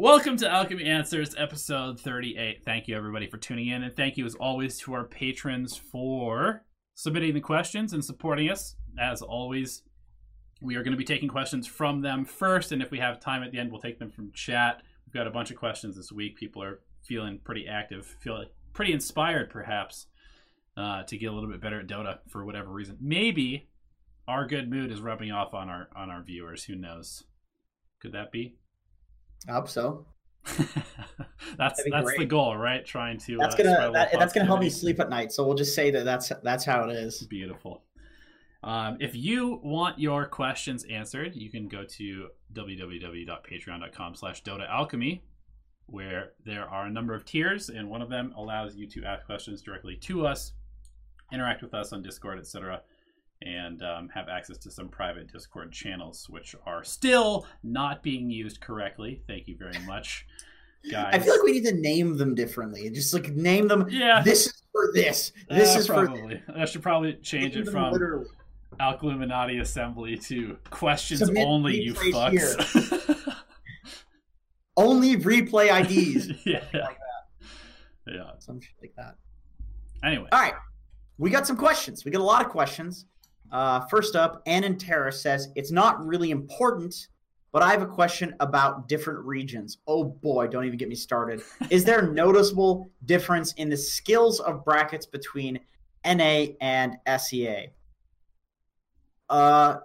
Welcome to Alchemy Answers, episode 38. Thank you, everybody, for tuning in. And thank you, as always, to our patrons for submitting the questions and supporting us. As always, we are going to be taking questions from them first. And if we have time at the end, we'll take them from chat. We've got a bunch of questions this week. People are feeling pretty active, feeling pretty inspired, perhaps, uh, to get a little bit better at Dota for whatever reason. Maybe our good mood is rubbing off on our on our viewers. Who knows? Could that be? I hope so. that's that's great. the goal, right? Trying to That's uh, gonna a that, that's gonna help me sleep at night. So we'll just say that that's that's how it is. Beautiful. Um, if you want your questions answered, you can go to www.patreon.com slash Dota Alchemy, where there are a number of tiers, and one of them allows you to ask questions directly to us, interact with us on Discord, etc., and um, have access to some private Discord channels, which are still not being used correctly. Thank you very much, guys. I feel like we need to name them differently. Just like name them. Yeah. This is for this. This Uh, is for probably. I should probably change Name it from literally. Alkaluminati Assembly to questions Submit only, you fucks. only replay IDs. yeah. Like Yeah. Some shit like that. Anyway. All right. We got some questions. We got a lot of questions. Uh, first up, Annan Terra says it's not really important, but I have a question about different regions. Oh boy, don't even get me started. Is there a noticeable difference in the skills of brackets between NA and SEA? Uh,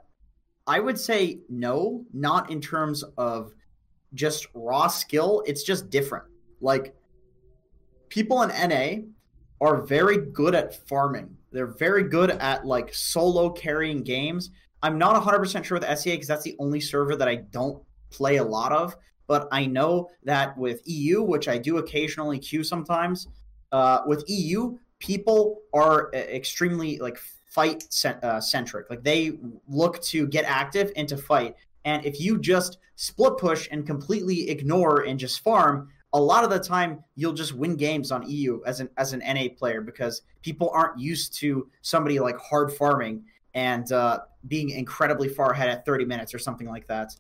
I would say no, not in terms of just raw skill. It's just different. Like people in NA are very good at farming. They're very good at like solo carrying games. I'm not 100% sure with SEA because that's the only server that I don't play a lot of. But I know that with EU, which I do occasionally queue sometimes, uh, with EU, people are uh, extremely like fight uh, centric. Like they look to get active and to fight. And if you just split push and completely ignore and just farm, a lot of the time you'll just win games on EU as an as an NA player because people aren't used to somebody like hard farming and uh, being incredibly far ahead at 30 minutes or something like that.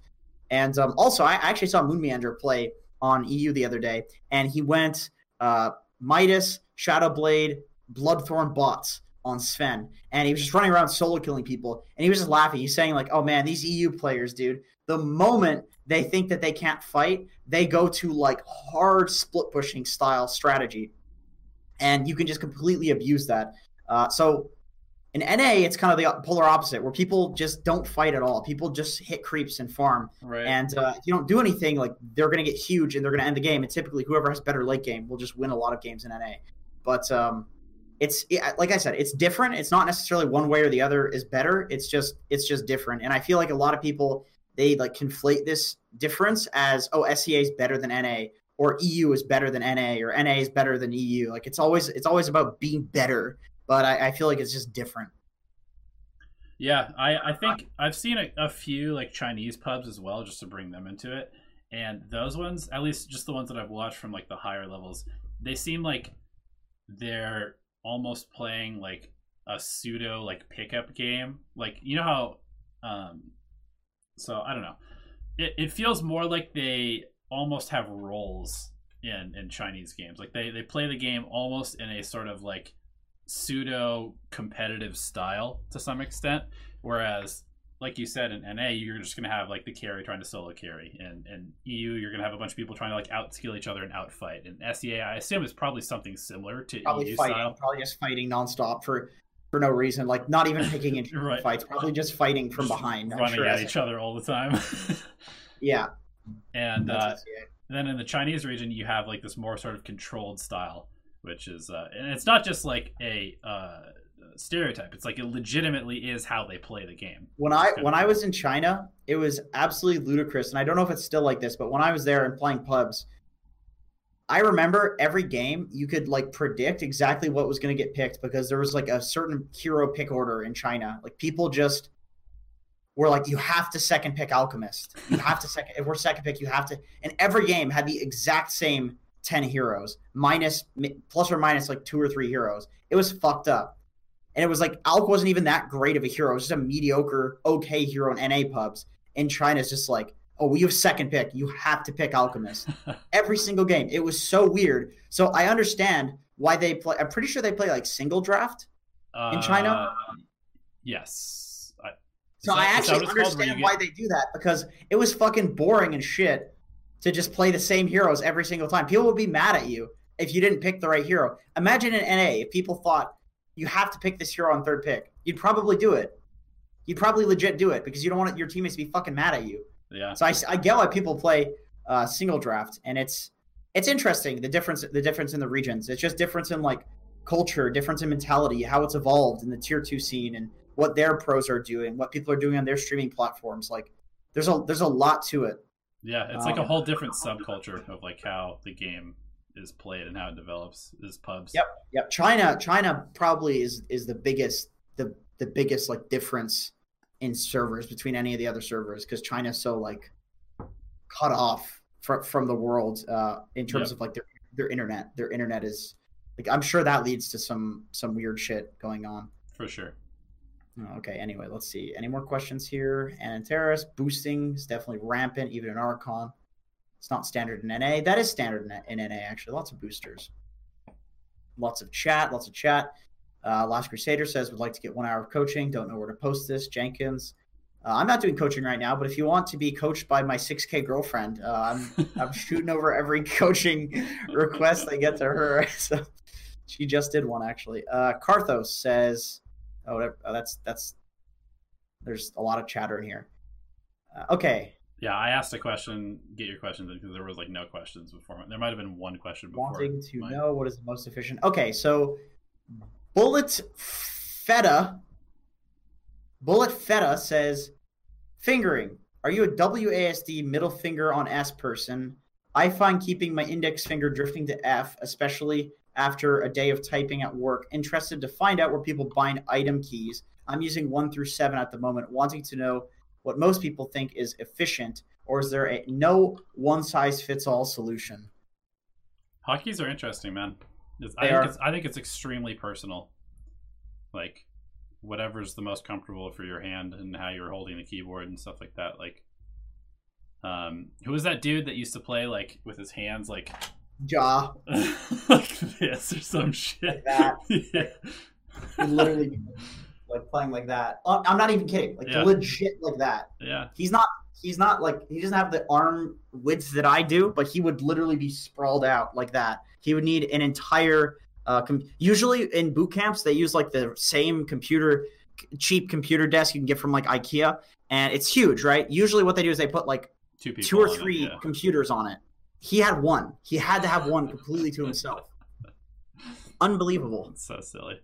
And um, also, I actually saw MoonMeander play on EU the other day, and he went uh, Midas, Shadow Shadowblade, Bloodthorn bots on Sven, and he was just running around solo killing people, and he was just laughing. He's saying like, "Oh man, these EU players, dude." The moment they think that they can't fight, they go to like hard split pushing style strategy, and you can just completely abuse that. Uh, so in NA, it's kind of the polar opposite, where people just don't fight at all. People just hit creeps and farm, Right. and uh, if you don't do anything, like they're going to get huge and they're going to end the game. And typically, whoever has better late game will just win a lot of games in NA. But um, it's it, like I said, it's different. It's not necessarily one way or the other is better. It's just it's just different. And I feel like a lot of people they like conflate this difference as oh SEA is better than NA or EU is better than NA or NA is better than EU. Like it's always it's always about being better. But I, I feel like it's just different. Yeah, I, I think I've seen a, a few like Chinese pubs as well, just to bring them into it. And those ones, at least just the ones that I've watched from like the higher levels, they seem like they're almost playing like a pseudo like pickup game. Like you know how um so I don't know. It it feels more like they almost have roles in in Chinese games. Like they they play the game almost in a sort of like pseudo competitive style to some extent. Whereas, like you said, in NA, you're just gonna have like the carry trying to solo carry, and and EU, you're gonna have a bunch of people trying to like outskill each other and outfight. And SEA, I assume, is probably something similar to Probably EU fighting, style. probably just fighting nonstop for for no reason, like not even picking into Right. fights, probably just fighting from behind. I'm running sure at each other all the time. Yeah, and uh, then in the Chinese region, you have like this more sort of controlled style, which is, uh, and it's not just like a uh, stereotype. It's like it legitimately is how they play the game. when I when I was in China, it was absolutely ludicrous, and I don't know if it's still like this, but when I was there and playing pubs, I remember every game you could like predict exactly what was going to get picked because there was like a certain hero pick order in China. Like people just were like, you have to second pick Alchemist. You have to second. If we're second pick, you have to. And every game had the exact same ten heroes, plus or minus like two or three heroes. It was fucked up. And it was like Alk wasn't even that great of a hero. It was just a mediocre, okay hero in NA pubs. And China's just like, oh, well, you have second pick. You have to pick Alchemist every single game. It was so weird. So I understand why they play. I'm pretty sure they play like single draft in China. Uh, yes. I, So that- I actually what it's called, where understand why get- they do that because it was fucking boring and shit to just play the same heroes every single time. People would be mad at you if you didn't pick the right hero. Imagine in NA if people thought you have to pick this hero on third pick, you'd probably do it. You'd probably legit do it because you don't want your teammates to be fucking mad at you. yeah. So I, I get why people play uh, single draft, and it's it's interesting the difference the difference in the regions. It's just difference in like culture, difference in mentality, how it's evolved in the tier two scene, and what their pros are doing, what people are doing on their streaming platforms. Like there's a there's a lot to it. Yeah, it's like a Um, whole different subculture of like how the game is played and how it develops is pubs. Yep. Yep. China China probably is is the biggest the the biggest like difference in servers between any of the other servers because China's so like cut off from from the world uh, in terms Yep. of like their their internet. Their internet is like I'm sure that leads to some some weird shit going on. For sure. Oh, Okay, anyway, let's see. Any more questions here? Ananteris, boosting is definitely rampant, even in Archon. It's not standard in NA. That is standard in, NA, actually. Lots of boosters. Lots of chat, lots of chat. Uh, Last Crusader says, would like to get one hour of coaching. Don't know where to post this. Jenkins. Uh, I'm not doing coaching right now, but if you want to be coached by my 6K girlfriend, uh, I'm, I'm shooting over every coaching request I get to her. So she just did one, actually. Uh, Karthos says, Oh, oh, that's that's. There's a lot of chatter in here. Uh, okay, Yeah, I asked a question. Get your questions in because there was like no questions before. There might have been one question before. wanting to mine. know what is the most efficient. Okay, so Bullet Feta. Bullet Feta says, fingering. Are you a WASD middle finger on S person? I find keeping my index finger drifting to F, especially after a day of typing at work. Interested to find out where people bind item keys. I'm using one through seven at the moment, wanting to know what most people think is efficient, or is there a no one size fits all solution? Hotkeys are interesting, man. It's, I think I think it's extremely personal. Like whatever's the most comfortable for your hand and how you're holding the keyboard and stuff like that. Like, um, who was that dude that used to play like with his hands like Jaw. like this or some shit? that. yeah. Literally like playing like that. Uh, I'm not even kidding. Like Yeah. legit like that. yeah. He's not. He's not like he doesn't have the arm width that I do, but he would literally be sprawled out like that. He would need an entire. Uh, com- usually in boot camps they use like the same computer, cheap computer desk you can get from like IKEA, and it's huge, right? Usually what they do is they put like Two people. two or on it, three yeah. computers on it. He had one. He had to have one completely to himself. Unbelievable. It's so silly.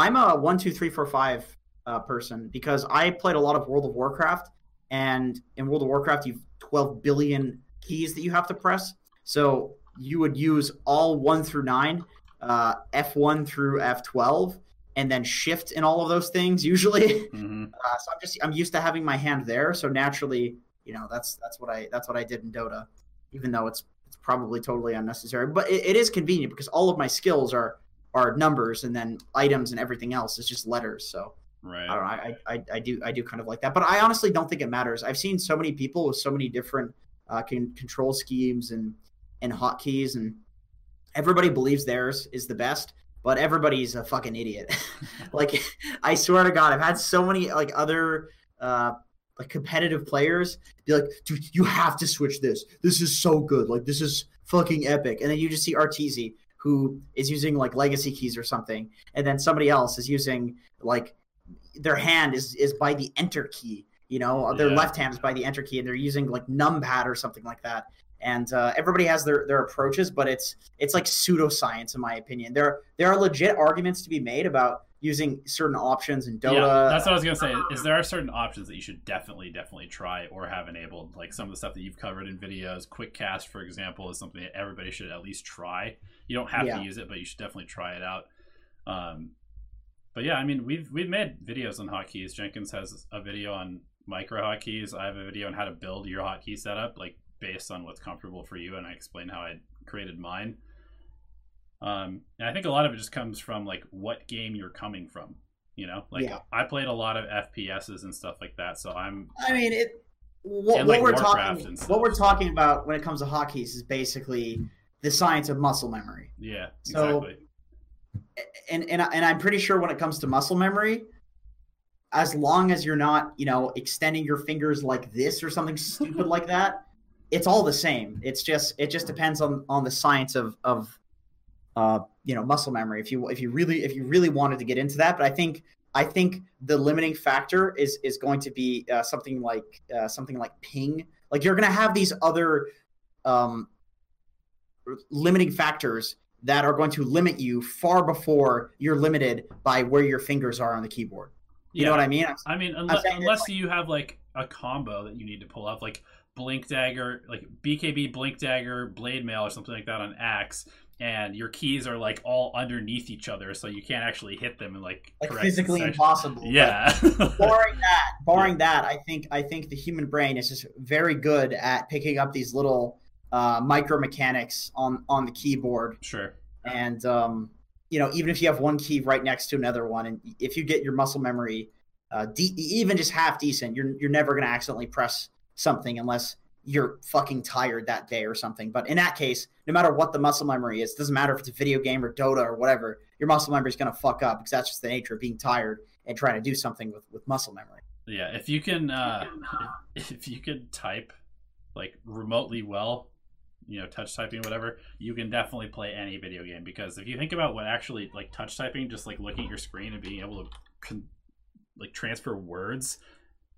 I'm a one, two, three, four, five uh, person because I played a lot of World of Warcraft, and in World of Warcraft, you've 12 billion keys that you have to press. So you would use all one through nine, uh, F1 through F12, and then shift in all of those things usually. hmm Uh, so I'm just I'm used to having my hand there. So naturally, you know, that's that's what I that's what I did in Dota, even though it's it's probably totally unnecessary. But it, it is convenient because all of my skills are are numbers and then items and everything else is just letters. So Right. I don't know. I, I I do I do kind of like that. But I honestly don't think it matters. I've seen so many people with so many different uh, con- control schemes and and hotkeys and everybody believes theirs is the best but everybody's a fucking idiot like i swear to god i've had so many like other uh like competitive players be like dude you have to switch this this is so good like this is fucking epic and then you just see arteezy who is using like legacy keys or something and then somebody else is using like their hand is is by the enter key you know their Yeah. left hand is by the enter key and they're using like numpad or something like that and uh, everybody has their their approaches but it's it's like pseudoscience in my opinion there there are legit arguments to be made about using certain options in dota Yeah, that's what I was gonna say. Is there are certain options that you should definitely, definitely try or have enabled? Like some of the stuff that you've covered in videos. Quick cast, for example, is something that everybody should at least try. You don't have Yeah. to use it, but you should definitely try it out. Um, but yeah, I mean, we've we've made videos on hotkeys. Jenkins has a video on micro hotkeys. I have a video on how to build your hotkey setup, like based on what's comfortable for you, and I explain how I created mine. Um, and I think a lot of it just comes from like what game you're coming from. You know, like Yeah. I played a lot of FPSs and stuff like that, so I'm i mean it what, what we're Warcraft talking what we're talking about when it comes to hotkeys is basically the science of muscle memory. Yeah, So- exactly. and and and I'm pretty sure when it comes to muscle memory, as long as you're not, you know, extending your fingers like this or something stupid like that, it's all the same. It's just it just depends on on the science of of uh you know muscle memory. If you if you really if you really wanted to get into that, but I think I think the limiting factor is is going to be uh, something like uh, something like ping. Like you're going to have these other um, limiting factors that are going to limit you far before you're limited by where your fingers are on the keyboard. You yeah. know what I mean? I mean, unless, unless you have like a combo that you need to pull off, like Blink Dagger, like BKB Blink Dagger, Blade Mail, or something like that on Axe, and your keys are like all underneath each other, so you can't actually hit them in like Like physically impossible. Yeah. barring that, barring that, I think I think the human brain is just very good at picking up these little uh, micro mechanics on on the keyboard sure. and um, you know even if you have one key right next to another one and if you get your muscle memory uh, de- even just half decent you're you're never going to accidentally press something unless you're fucking tired that day or something but in that case no matter what the muscle memory is doesn't matter if it's a video game or dota or whatever your muscle memory is going to fuck up because that's just the nature of being tired and trying to do something with with muscle memory Yeah, if you can, uh, if you can type like remotely well, you know, touch typing, whatever, you can definitely play any video game. Because if you think about what actually like touch typing, just like looking at your screen and being able to con- like transfer words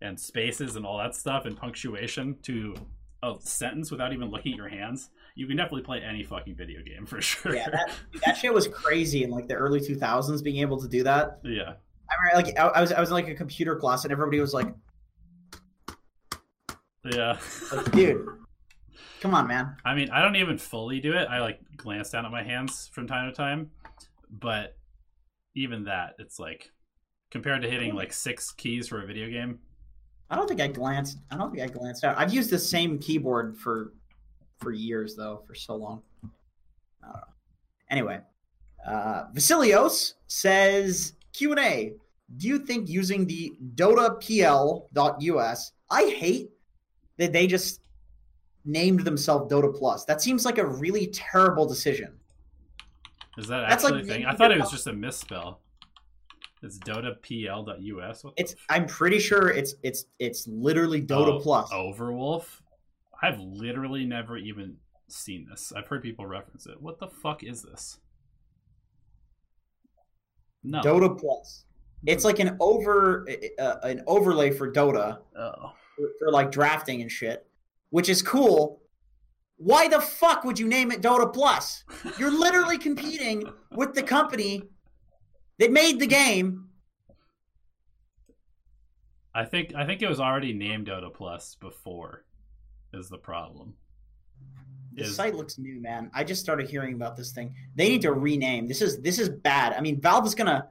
and spaces and all that stuff and punctuation to a sentence without even looking at your hands, you can definitely play any fucking video game for sure. yeah that, that shit was crazy in like the early 2000s being able to do that yeah. I remember, like I, I was I was in like a computer class and everybody was like, Yeah. like dude, come on, man. I mean, I don't even fully do it. I like glance down at my hands from time to time, but even that, it's like compared to hitting like six keys for a video game. I don't think I glanced. I don't think I glanced out. I've used the same keyboard for for years though, for so long. I don't know. Anyway, uh, Vasilios says Q and A. Do you think using the DotaPL.us? I hate that they just named themselves Dota Plus. That seems like a really terrible decision. Is that That's actually like a thing? I thought it was just a misspell. It's dotapl.us. What It's. I'm pretty sure it's it's it's literally Dota Oh, Plus. Overwolf? I've literally never even seen this. I've heard people reference it. What the fuck is this? No. Dota Plus. It's like an over uh, an overlay for Dota Oh. for, for like drafting and shit, which is cool. Why the fuck would you name it Dota Plus? You're literally competing with the company that made the game. I think I think it was already named Dota Plus before. Is the problem? The Is- site looks new, man. I just started hearing about this thing. They need to rename. This is this is bad. I mean, Valve is gonna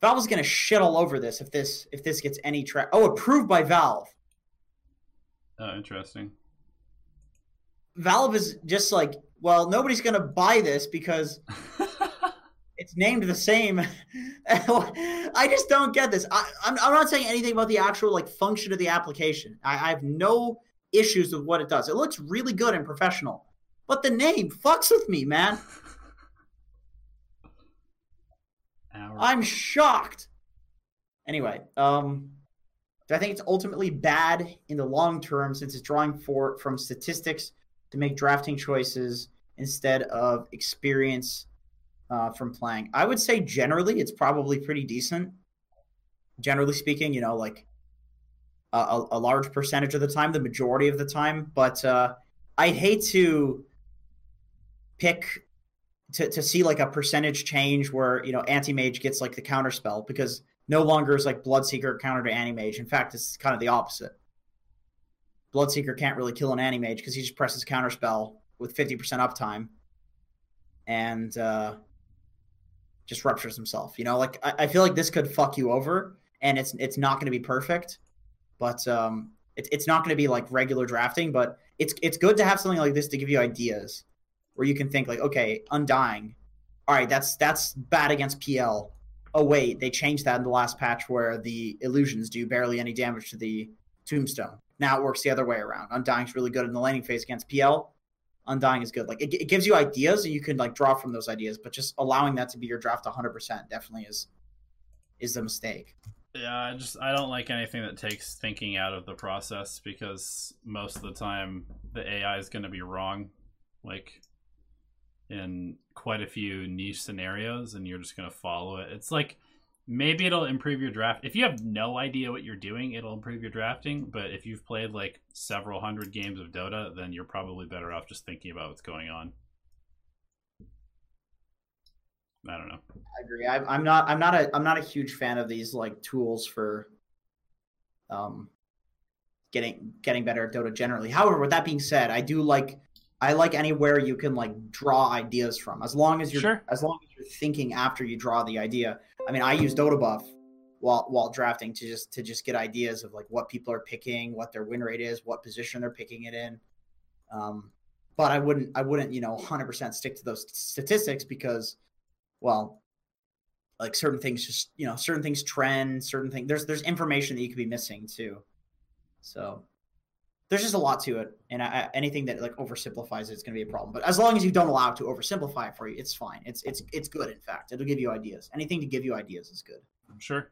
Valve is gonna shit all over this if this if this gets any track. Oh, approved by Valve. Oh, interesting. Valve is just like, well, nobody's gonna buy this because it's named the same. I just don't get this. I, I'm, I'm not saying anything about the actual like function of the application. I, I have no issues with what it does. It looks really good and professional, but the name fucks with me, man. Our- I'm shocked. Anyway, um, I think it's ultimately bad in the long term since it's drawing for from statistics to make drafting choices instead of experience uh, from playing. I would say generally it's probably pretty decent. Generally speaking, you know, like a, a, large percentage of the time, the majority of the time. But uh, I hate to pick to, to see like a percentage change where you know anti-mage gets like the counter spell because no longer is like bloodseeker counter to anti-mage in fact it's kind of the opposite bloodseeker can't really kill an anti-mage because he just presses counter spell with 50% uptime and uh just ruptures himself you know like I, I feel like this could fuck you over and it's it's not going to be perfect but um it, it's not going to be like regular drafting but it's it's good to have something like this to give you ideas where you can think like, okay, undying. All right, that's that's bad against PL. Oh wait, they changed that in the last patch where the illusions do barely any damage to the tombstone. Now it works the other way around. Undying's really good in the laning phase against PL. Undying is good. Like it, it gives you ideas and you can like draw from those ideas, but just allowing that to be your draft 100% definitely is is the mistake. Yeah, I just I don't like anything that takes thinking out of the process because most of the time the AI is going to be wrong, like in quite a few niche scenarios, and you're just going to follow it. It's like maybe it'll improve your draft. If you have no idea what you're doing, it'll improve your drafting. But if you've played like several hundred games of Dota, then you're probably better off just thinking about what's going on. I don't know. I agree. I, am not. I'm not a. I'm not a huge fan of these like tools for, um, getting getting better at Dota generally. However, with that being said, I do like. I like anywhere you can like draw ideas from, as long as you're sure. as long as you're thinking after you draw the idea. I mean, I use Dotabuff while while drafting to just to just get ideas of like what people are picking, what their win rate is, what position they're picking it in. Um, but I wouldn't I wouldn't you know 100% stick to those statistics because well, like certain things just you know certain things trend, certain things there's there's information that you could be missing too. So there's just a lot to it, and I, anything that like oversimplifies it is going to be a problem. But as long as you don't allow it to oversimplify it for you, it's fine. It's it's it's good. In fact, it'll give you ideas. Anything to give you ideas is good. I'm sure.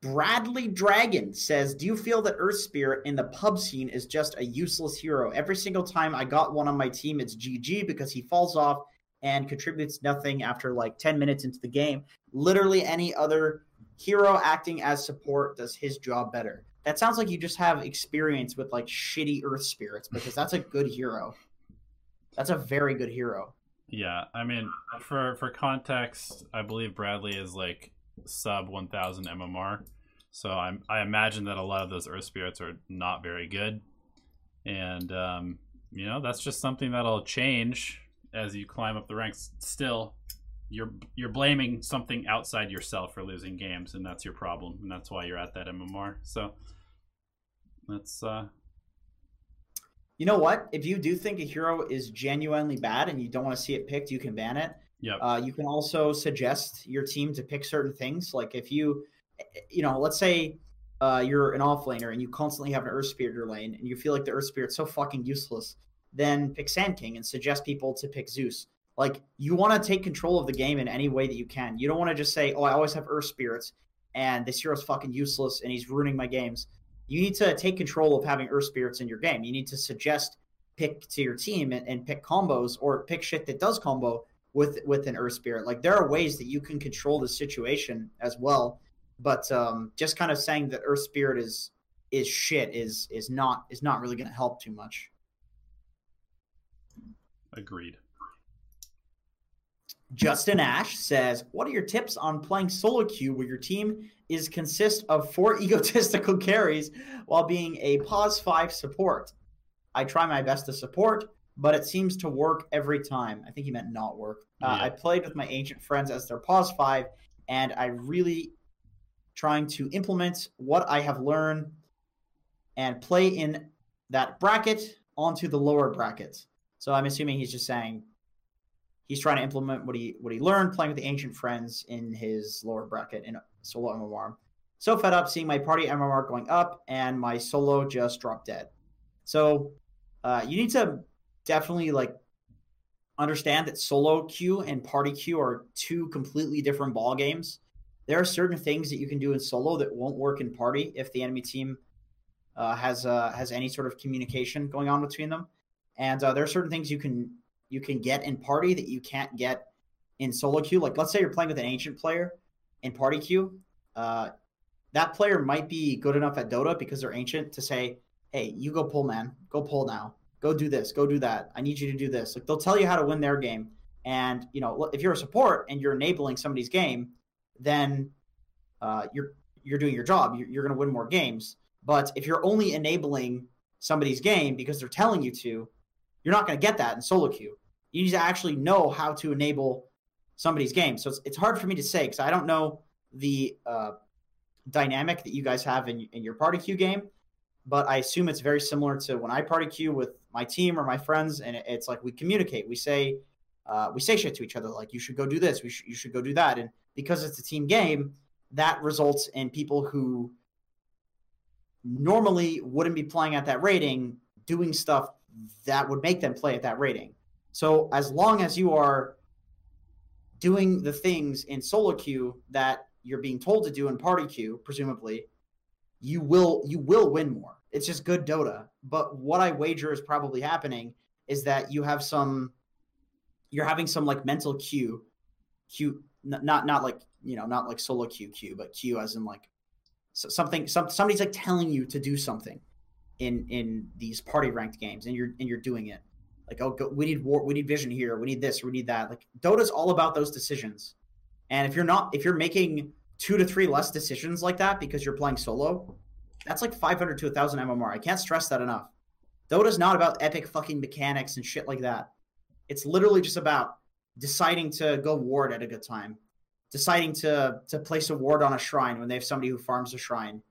Bradley Dragon says, "Do you feel that Earth Spirit in the pub scene is just a useless hero? Every single time I got one on my team, it's GG because he falls off and contributes nothing after like 10 minutes into the game. Literally any other hero acting as support does his job better. That sounds like you just have experience with like shitty earth spirits because that's a good hero. That's a very good hero. Yeah, I mean, for for context, I believe Bradley is like sub 1000 MMR. So I'm I imagine that a lot of those earth spirits are not very good. And um, you know, that's just something that'll change as you climb up the ranks still you're you're blaming something outside yourself for losing games and that's your problem and that's why you're at that mmr so that's uh you know what? If you do think a hero is genuinely bad and you don't want to see it picked you can ban it. Yeah uh, you can also suggest your team to pick certain things. Like if you you know let's say uh, you're an offlaner and you constantly have an earth spirit in your lane and you feel like the earth spirit's so fucking useless then pick Sand King and suggest people to pick Zeus. Like you want to take control of the game in any way that you can. You don't want to just say, "Oh, I always have Earth Spirits, and this hero's fucking useless and he's ruining my games." You need to take control of having Earth Spirits in your game. You need to suggest pick to your team and, and pick combos or pick shit that does combo with with an Earth Spirit. Like there are ways that you can control the situation as well. But um, just kind of saying that Earth Spirit is is shit is is not is not really going to help too much. Agreed. Justin Ash says, "What are your tips on playing solo queue where your team is consist of four egotistical carries while being a pos five support? I try my best to support, but it seems to work every time. I think he meant not work. Uh. I played with my ancient friends as their pos five, and I really trying to implement what I have learned and play in that bracket onto the lower brackets. So I'm assuming he's just saying he's trying to implement what he what he learned playing with the ancient friends in his lower bracket in solo MMR. So fed up seeing my party MMR going up and my solo just drop dead. So uh, you need to definitely like understand that solo queue and party queue are two completely different ball games. There are certain things that you can do in solo that won't work in party if the enemy team uh, has uh, has any sort of communication going on between them. And uh, there are certain things you can you can get in party that you can't get in solo queue. Like let's say you're playing with an ancient player in party queue. Uh, that player might be good enough at Dota because they're ancient to say, "Hey, you go pull, man. Go pull now. Go do this. Go do that. I need you to do this." Like they'll tell you how to win their game. And you know, if you're a support and you're enabling somebody's game, then uh, you're you're doing your job. You're, you're going to win more games. But if you're only enabling somebody's game because they're telling you to, you're not going to get that in solo queue. You need to actually know how to enable somebody's game. So it's, it's hard for me to say because I don't know the uh, dynamic that you guys have in, in your party queue game, but I assume it's very similar to when I party queue with my team or my friends, and it's like we communicate. We say uh, we say shit to each other like you should go do this, we sh- you should go do that, and because it's a team game, that results in people who normally wouldn't be playing at that rating doing stuff that would make them play at that rating. So as long as you are doing the things in solo cue that you're being told to do in party cue, presumably, you will you will win more. It's just good Dota. But what I wager is probably happening is that you have some you're having some like mental queue queue not not like you know not like solo cue queue but queue as in like something some somebody's like telling you to do something in in these party ranked games and you're and you're doing it. Like oh go, we need war we need vision here we need this we need that. Like dota's all about those decisions. And if you're not if you're making two to three less decisions like that because you're playing solo that's like 500 to 1000 mmr i can't stress that enough. Dota's not about epic fucking mechanics and shit like that. It's literally just about deciding to go ward at a good time deciding to to place a ward on a shrine when they have somebody who farms a shrine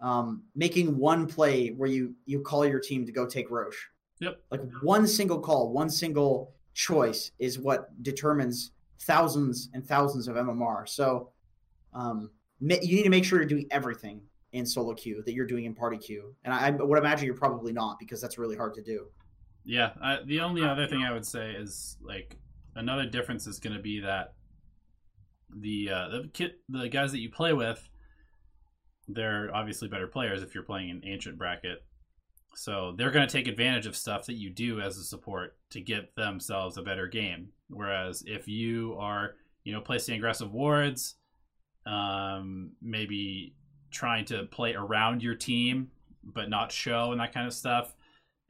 um, making one play where you you call your team to go take Rosh. Yep. Like one single call, one single choice is what determines thousands and thousands of MMR. So um, you need to make sure you're doing everything in solo queue that you're doing in party queue. And I, I would imagine you're probably not because that's really hard to do. Yeah. I, the only other thing I would say is like another difference is going to be that the uh, the kit the guys that you play with they're obviously better players if you're playing an ancient bracket. So they're going to take advantage of stuff that you do as a support to get themselves a better game. Whereas if you are, you know, placing aggressive wards, um, maybe trying to play around your team but not show and that kind of stuff,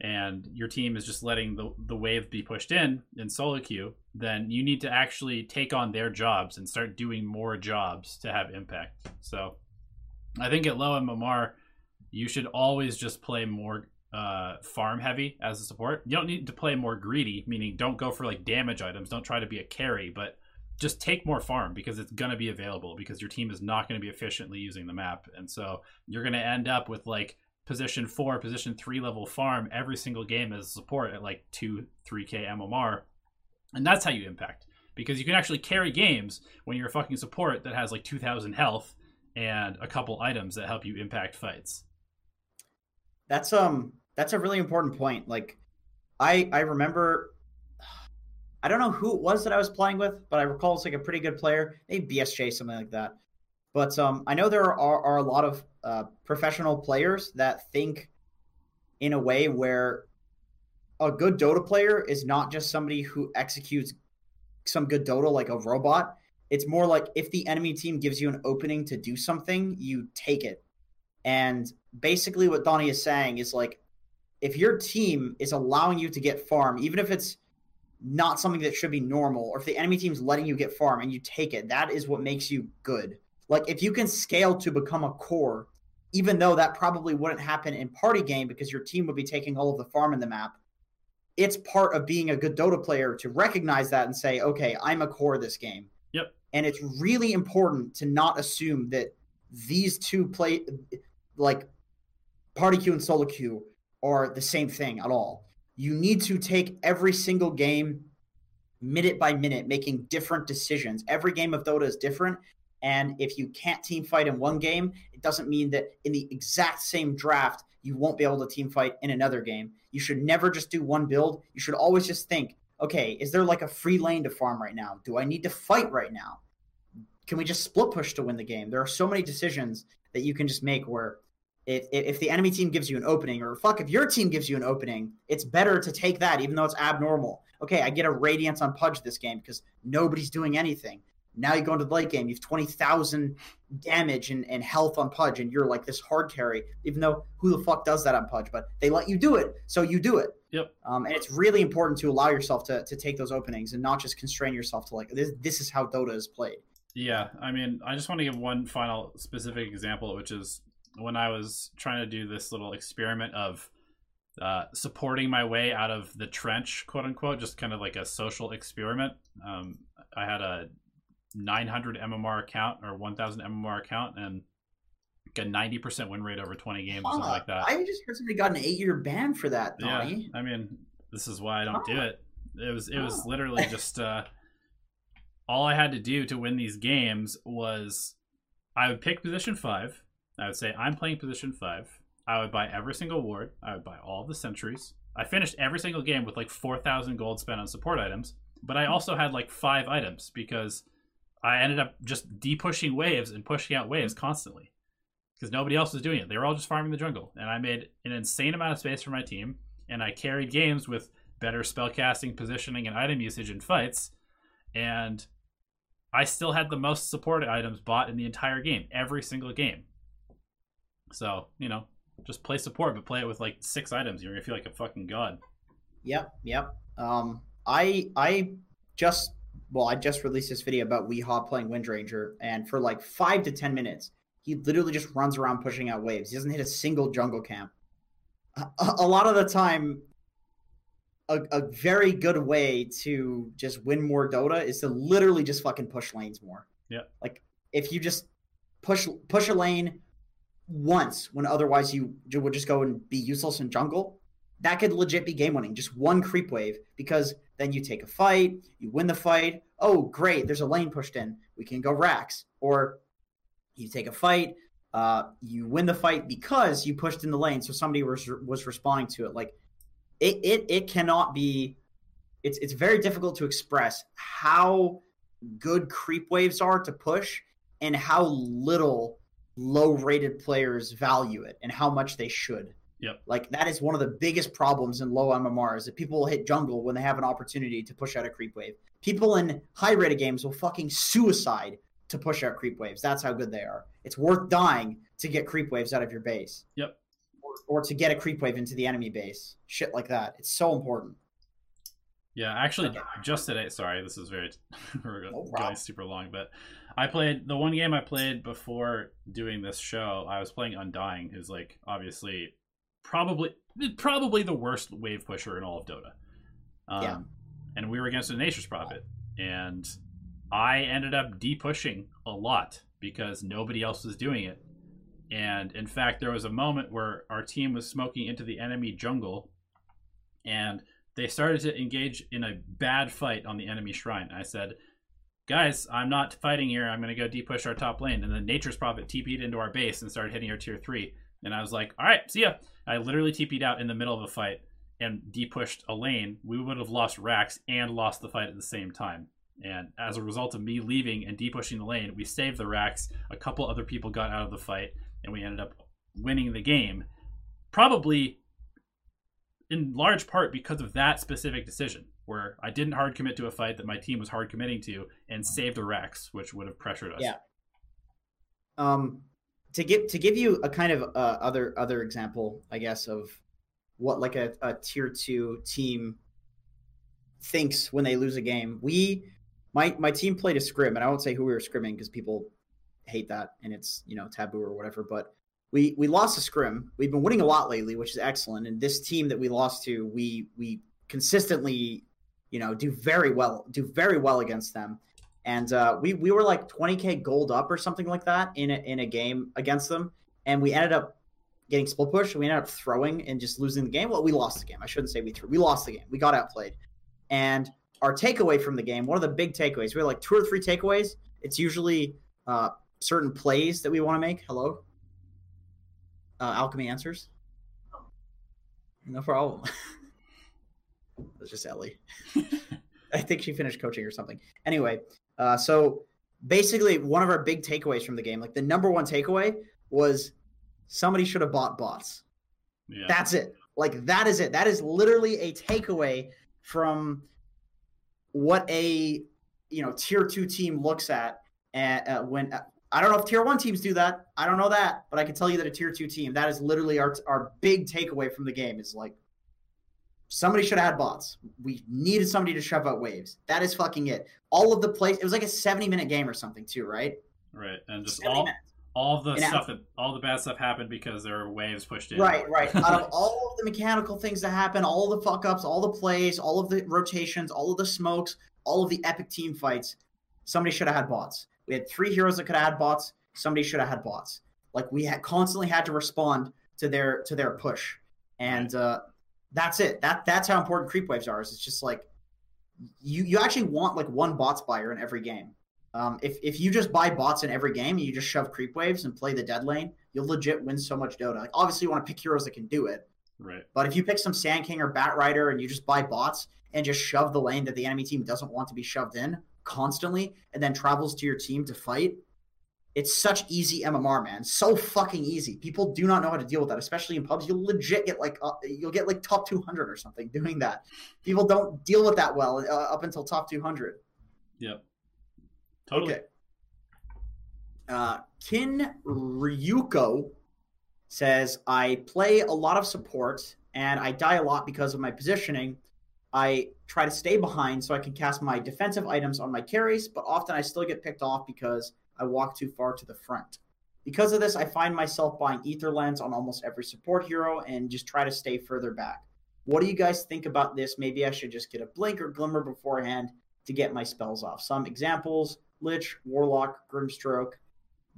and your team is just letting the, the wave be pushed in in solo queue, then you need to actually take on their jobs and start doing more jobs to have impact. So I think at low MMR, you should always just play more uh, farm heavy as a support. You don't need to play more greedy, meaning don't go for like damage items. Don't try to be a carry, but just take more farm because it's going to be available because your team is not going to be efficiently using the map. And so you're going to end up with like position four, position three level farm every single game as support at like two, 3k MMR. And that's how you impact because you can actually carry games when you're a fucking support that has like 2000 health and a couple items that help you impact fights. That's um that's a really important point. Like I I remember I don't know who it was that I was playing with, but I recall it's like a pretty good player, maybe BSJ, something like that. But um, I know there are, are a lot of uh, professional players that think in a way where a good Dota player is not just somebody who executes some good Dota like a robot. It's more like if the enemy team gives you an opening to do something, you take it. And basically, what Donnie is saying is like, if your team is allowing you to get farm, even if it's not something that should be normal, or if the enemy team's letting you get farm and you take it, that is what makes you good. Like if you can scale to become a core, even though that probably wouldn't happen in party game because your team would be taking all of the farm in the map, it's part of being a good Dota player to recognize that and say, okay, I'm a core this game. And it's really important to not assume that these two play like party queue and solo queue are the same thing at all. You need to take every single game minute by minute, making different decisions. Every game of Dota is different. And if you can't team fight in one game, it doesn't mean that in the exact same draft, you won't be able to team fight in another game. You should never just do one build. You should always just think, okay, is there like a free lane to farm right now? Do I need to fight right now? Can we just split push to win the game? There are so many decisions that you can just make where if, if the enemy team gives you an opening, or fuck, if your team gives you an opening, it's better to take that, even though it's abnormal. Okay, I get a Radiance on Pudge this game because nobody's doing anything. Now you go into the late game, you have 20,000 damage and, and health on Pudge, and you're like this hard carry, even though who the fuck does that on Pudge? But they let you do it, so you do it. Yep. Um, and it's really important to allow yourself to, to take those openings and not just constrain yourself to like, this, this is how Dota is played. Yeah, I mean, I just want to give one final specific example, which is when I was trying to do this little experiment of uh, supporting my way out of the trench, quote unquote, just kind of like a social experiment. Um, I had a 900 MMR account or 1000 MMR account and a 90% win rate over 20 games or something like that. I just heard somebody got an eight year ban for that, Donnie. Yeah, I mean, this is why I don't do it. It was it was literally just uh, all I had to do to win these games was I would pick position five. I would say I'm playing position five. I would buy every single ward. I would buy all the sentries. I finished every single game with like 4,000 gold spent on support items, but I also had like five items because I ended up just de-pushing waves and pushing out waves constantly because nobody else was doing it. They were all just farming the jungle, and I made an insane amount of space for my team, and I carried games with better spellcasting, positioning, and item usage in fights, and I still had the most support items bought in the entire game, every single game. So you know, just play support, but play it with like six items. You're gonna feel like a fucking god. Yep, yep. Um, I I just well, I just released this video about Weehaw playing Windranger, and for like five to ten minutes, he literally just runs around pushing out waves. He doesn't hit a single jungle camp. A, a lot of the time, a, a very good way to just win more Dota is to literally just fucking push lanes more. Yeah. Like if you just push push a lane once when otherwise you would just go and be useless in jungle, that could legit be game winning. Just one creep wave because then you take a fight, you win the fight. Oh, great, there's a lane pushed in. We can go racks. Or you take a fight, uh, you win the fight because you pushed in the lane, so somebody was was responding to it. Like it it it cannot be. It's it's very difficult to express how good creep waves are to push and how little low rated players value it and how much they should. Yep. Like that is one of the biggest problems in low MMR is that people will hit jungle when they have an opportunity to push out a creep wave. People in high rated games will fucking suicide to push out creep waves. That's how good they are. It's worth dying to get creep waves out of your base. Yep. Or, or to get a creep wave into the enemy base. Shit like that. It's so important. Yeah, actually, just today. Sorry, this is very we're going super long, but I played the one game I played before doing this show. I was playing Undying, who's like obviously probably probably the worst wave pusher in all of Dota. Um, yeah. And we were against a Nature's Prophet, and I ended up de-pushing a lot because nobody else was doing it. And in fact, there was a moment where our team was smoking into the enemy jungle, and they started to engage in a bad fight on the enemy shrine. I said, guys, I'm not fighting here. I'm going to go deep push our top lane. And then Nature's Prophet TP'd into our base and started hitting our tier three. And I was like, all right, see ya. I literally TP'd out in the middle of a fight and deep pushed a lane. We would have lost Rax and lost the fight at the same time. And as a result of me leaving and deep pushing the lane, we saved the Rax. A couple other people got out of the fight, and we ended up winning the game. Probably in large part because of that specific decision where I didn't hard commit to a fight that my team was hard committing to and saved the Rax, which would have pressured us. Yeah. Um, to give to give you a kind of uh, other other example, I guess, of what like a, a tier two team thinks when they lose a game. We my my team played a scrim, and I won't say who we were scrimming because people hate that and it's you know taboo or whatever. But we we lost a scrim. We've been winning a lot lately, which is excellent. And this team that we lost to, we we consistently you know, do very well, do very well against them. And uh, we we were like 20k gold up or something like that in a, in a game against them, and we ended up getting split push. We ended up throwing and just losing the game. Well, we lost the game. I shouldn't say we threw. We lost the game. We got outplayed. And our takeaway from the game, one of the big takeaways, we had like two or three takeaways. It's usually uh, certain plays that we want to make. Hello, uh, Alchemy answers. No problem. It's just Ellie. I think she finished coaching or something. Anyway, uh, so basically, one of our big takeaways from the game, like the number one takeaway, was somebody should have bought bots. Yeah. That's it. Like that is it. That is literally a takeaway from what a you know tier two team looks at and uh, when uh, I don't know if tier one teams do that. I don't know that, but I can tell you that a tier two team that is literally our our big takeaway from the game is like Somebody should have had bots. We needed somebody to shove out waves. That is fucking it. All of the plays. It was like a seventy minute game or something too, right? Right, and just all minutes. all the and stuff that all the bad stuff happened because there were waves pushed in. Right, right. Out of all of the mechanical things that happened, all the fuck ups, all the plays, all of the rotations, all of the smokes, all of the epic team fights, somebody should have had bots. We had three heroes that could have had bots. Somebody should have had bots. Like we had constantly had to respond to their to their push, and uh, that's it. That that's how important creep waves are. Is it's just like you you actually want like one bots buyer in every game. Um, if if you just buy bots in every game and you just shove creep waves and play the dead lane, you'll legit win so much Dota. Like obviously you want to pick heroes that can do it, Right. but if you pick some Sand King or Batrider and you just buy bots and just shove the lane that the enemy team doesn't want to be shoved in constantly, and then travels to your team to fight, it's such easy MMR, man. So fucking easy. People do not know how to deal with that, especially in pubs. You'll legit get like uh, you'll get like top 200 or something doing that. People don't deal with that well uh, up until top 200. Yep. Totally. Okay. Uh, Kin Ryuko says, I play a lot of support and I die a lot because of my positioning. I try to stay behind so I can cast my defensive items on my carries, but often I still get picked off because I walk too far to the front. Because of this, I find myself buying Aether Lens on almost every support hero and just try to stay further back. What do you guys think about this? Maybe I should just get a blink or glimmer beforehand to get my spells off. Some examples: Lich, Warlock, Grimstroke,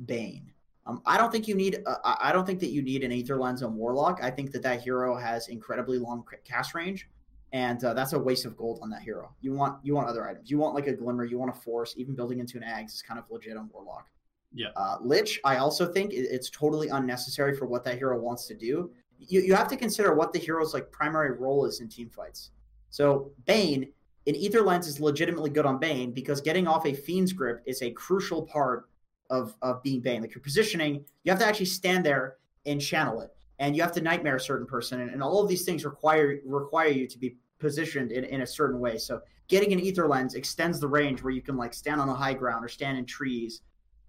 Bane. Um, I don't think you need. Uh, I don't think that you need an Aether Lens on Warlock. I think that that hero has incredibly long cast range, and uh, that's a waste of gold on that hero. You want you want other items. You want like a Glimmer. You want a Force. Even building into an Ags is kind of legit on Warlock. Yeah. Uh, Lich, I also think it's totally unnecessary for what that hero wants to do. You, you have to consider what the hero's like primary role is in team fights. So Bane, in Aether Lens is legitimately good on Bane because getting off a Fiend's grip is a crucial part of, of being Bane. Like your positioning, you have to actually stand there and channel it. And you have to nightmare a certain person. And, and all of these things require require you to be positioned in, in a certain way. So getting an Aether Lens extends the range where you can like stand on a high ground or stand in trees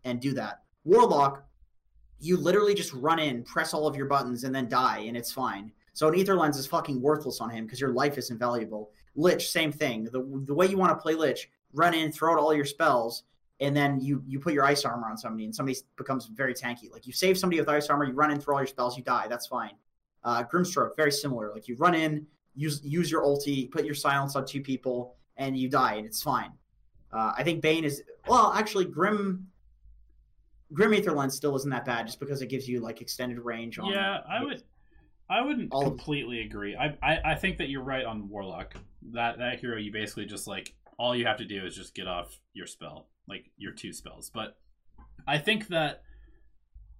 and do that. Warlock, you literally just run in, press all of your buttons, and then die, and it's fine. So an Aether Lens is fucking worthless on him because your life is invaluable. Lich, same thing. The, the way you want to play Lich, run in, throw out all your spells, and then you you put your ice armor on somebody, and somebody becomes very tanky. Like you save somebody with ice armor, you run in, throw all your spells, you die. That's fine. Uh, Grimstroke, very similar. Like you run in, use use your ulti, put your silence on two people, and you die, and it's fine. Uh, I think Bane is well, actually, Grim Grim Aether Lens still isn't that bad, just because it gives you like extended range. On Yeah, I would. I wouldn't All of- completely agree. I, I I think that you're right on Warlock. That that hero, you basically just like all you have to do is just get off your spell, like your two spells. But I think that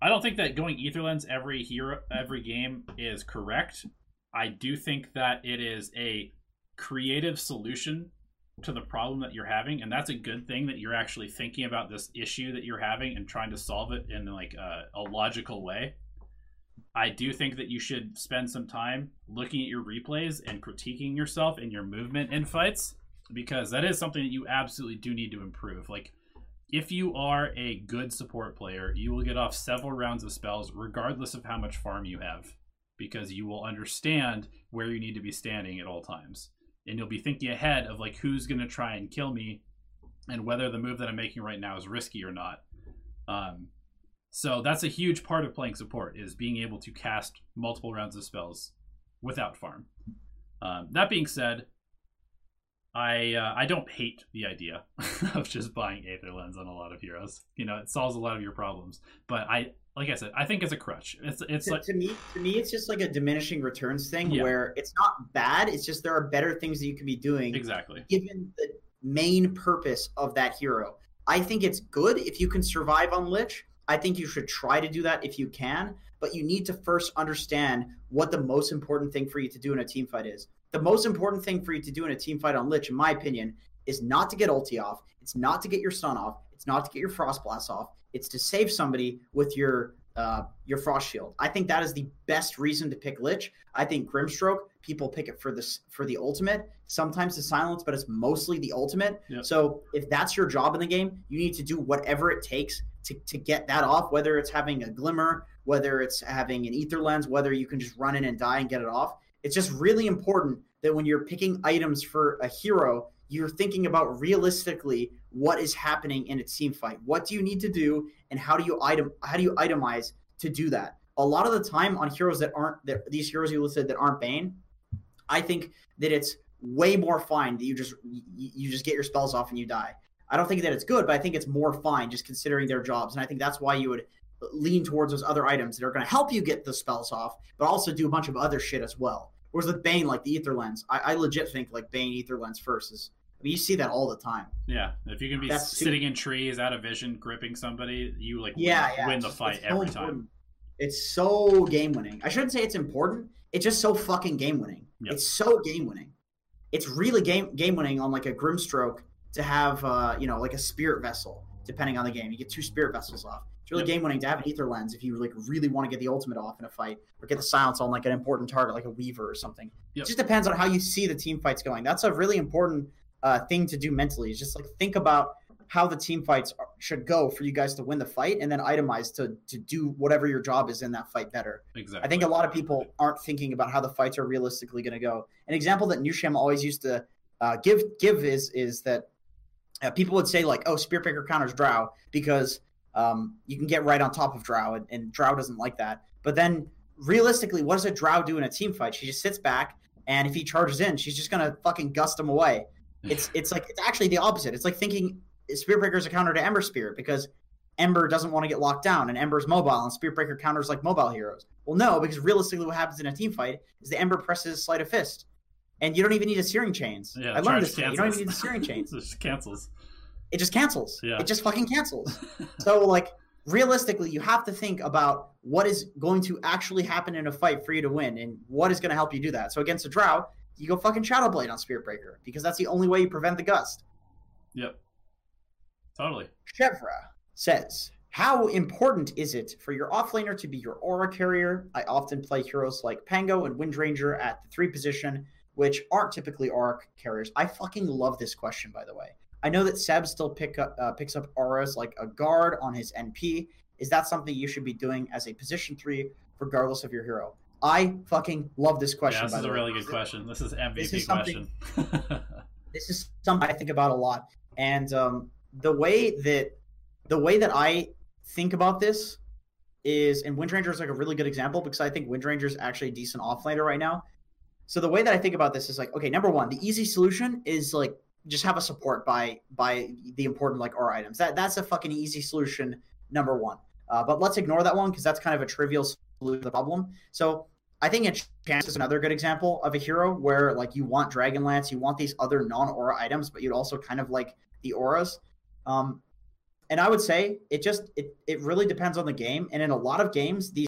I don't think that going Aether Lens every hero every game is correct. I do think that it is a creative solution to the problem that you're having, and that's a good thing that you're actually thinking about this issue that you're having and trying to solve it in like a, a logical way. I do think that you should spend some time looking at your replays and critiquing yourself and your movement in fights because that is something that you absolutely do need to improve. Like, if you are a good support player, you will get off several rounds of spells regardless of how much farm you have because you will understand where you need to be standing at all times. And you'll be thinking ahead of like who's going to try and kill me and whether the move that I'm making right now is risky or not. Um, so that's a huge part of playing support is being able to cast multiple rounds of spells without farm. Um, that being said, I uh, I don't hate the idea of just buying Aether Lens on a lot of heroes. You know, it solves a lot of your problems. But I, like I said, I think it's a crutch. It's it's to, like to me, to me, it's just like a diminishing returns thing Yeah. where it's not bad. It's just there are better things that you can be doing exactly given the main purpose of that hero. I think it's good if you can survive on Lich. I think you should try to do that if you can, but you need to first understand what the most important thing for you to do in a team fight is. The most important thing for you to do in a team fight on Lich, in my opinion, is not to get ulti off. It's not to get your stun off. It's not to get your frost blast off. It's to save somebody with your uh, your frost shield. I think that is the best reason to pick Lich. I think Grimstroke people pick it for this for the ultimate. Sometimes the silence, but it's mostly the ultimate. Yep. So if that's your job in the game, you need to do whatever it takes to, to get that off. Whether it's having a glimmer, whether it's having an aether lens, whether you can just run in and die and get it off. It's just really important that when you're picking items for a hero, you're thinking about realistically what is happening in a team fight. What do you need to do, and how do you item how do you itemize to do that? A lot of the time on heroes that aren't that these heroes you listed that aren't Bane, I think that it's way more fine that you just you, you just get your spells off and you die. I don't think that it's good, but I think it's more fine just considering their jobs, and I think that's why you would lean towards those other items that are going to help you get the spells off, but also do a bunch of other shit as well. Whereas with Bane, like the Aether Lens, I, I legit think like Bane Aether Lens first is. I mean, you see that all the time. yeah. If you can be That's too- sitting in trees out of vision, gripping somebody, you like Yeah, win, yeah. win the fight it's so every time. It's so game winning. I shouldn't say it's important. It's just so fucking game winning. Yep. It's so game winning. It's really game game winning on like a Grimstroke to have uh, you know like a spirit vessel depending on the game. You get two spirit vessels off. It's really Yep. game winning to have an aether lens if you like really want to get the ultimate off in a fight or get the silence on like an important target like a weaver or something. Yep. It just depends on how you see the team fights going. That's a really important uh, thing to do mentally. Is just like think about how the team fights should go for you guys to win the fight, and then itemize to to do whatever your job is in that fight better. Exactly. I think a lot of people aren't thinking about how the fights are realistically going to go. An example that Nusham always used to uh, give give is is that uh, people would say like, "Oh, Spirit Breaker counters Drow because um, you can get right on top of Drow, and, and Drow doesn't like that." But then, realistically, what does a Drow do in a team fight? She just sits back, and if he charges in, she's just gonna fucking gust him away. It's it's like it's actually the opposite. It's like thinking Spirit Breaker is a counter to Ember Spirit because Ember doesn't want to get locked down, and Ember's mobile, and Spirit Breaker counters like mobile heroes. Well, no, because realistically, what happens in a team fight is the Ember presses Sleight of Fist, and you don't even need a searing chains. Yeah, I learned this. You don't even need the searing chains. It just cancels. It just cancels. Yeah. It just fucking cancels. so, like, realistically, you have to think about what is going to actually happen in a fight for you to win, and what is going to help you do that. So, against a Drow, you go fucking Shadow Blade on Spirit Breaker because that's the only way you prevent the gust. Yep. Totally. Chevra says, How important is it for your offlaner to be your aura carrier? I often play heroes like Pango and Windranger at the three position, which aren't typically aura carriers. I fucking love this question, by the way. I know that Seb still pick up, uh, picks up auras like a guard on his NP. Is that something you should be doing as a position three, regardless of your hero? I fucking love this question. yeah, this by is a way. really good question. This is MVP This is question. this is something I think about a lot. And um, the way that the way that I think about this is, and Windranger is like a really good example because I think Windranger is actually a decent offlaner right now. So the way that I think about this is like, okay, number one, the easy solution is like just have a support buy buy the important like aura items. That that's a fucking easy solution. Number one, uh, but let's ignore that one because that's kind of a trivial solution to the problem. So I think Enchant is another good example of a hero where like you want Dragonlance, you want these other non-aura items, but you'd also kind of like the auras. Um, and I would say it just it it really depends on the game. And in a lot of games, these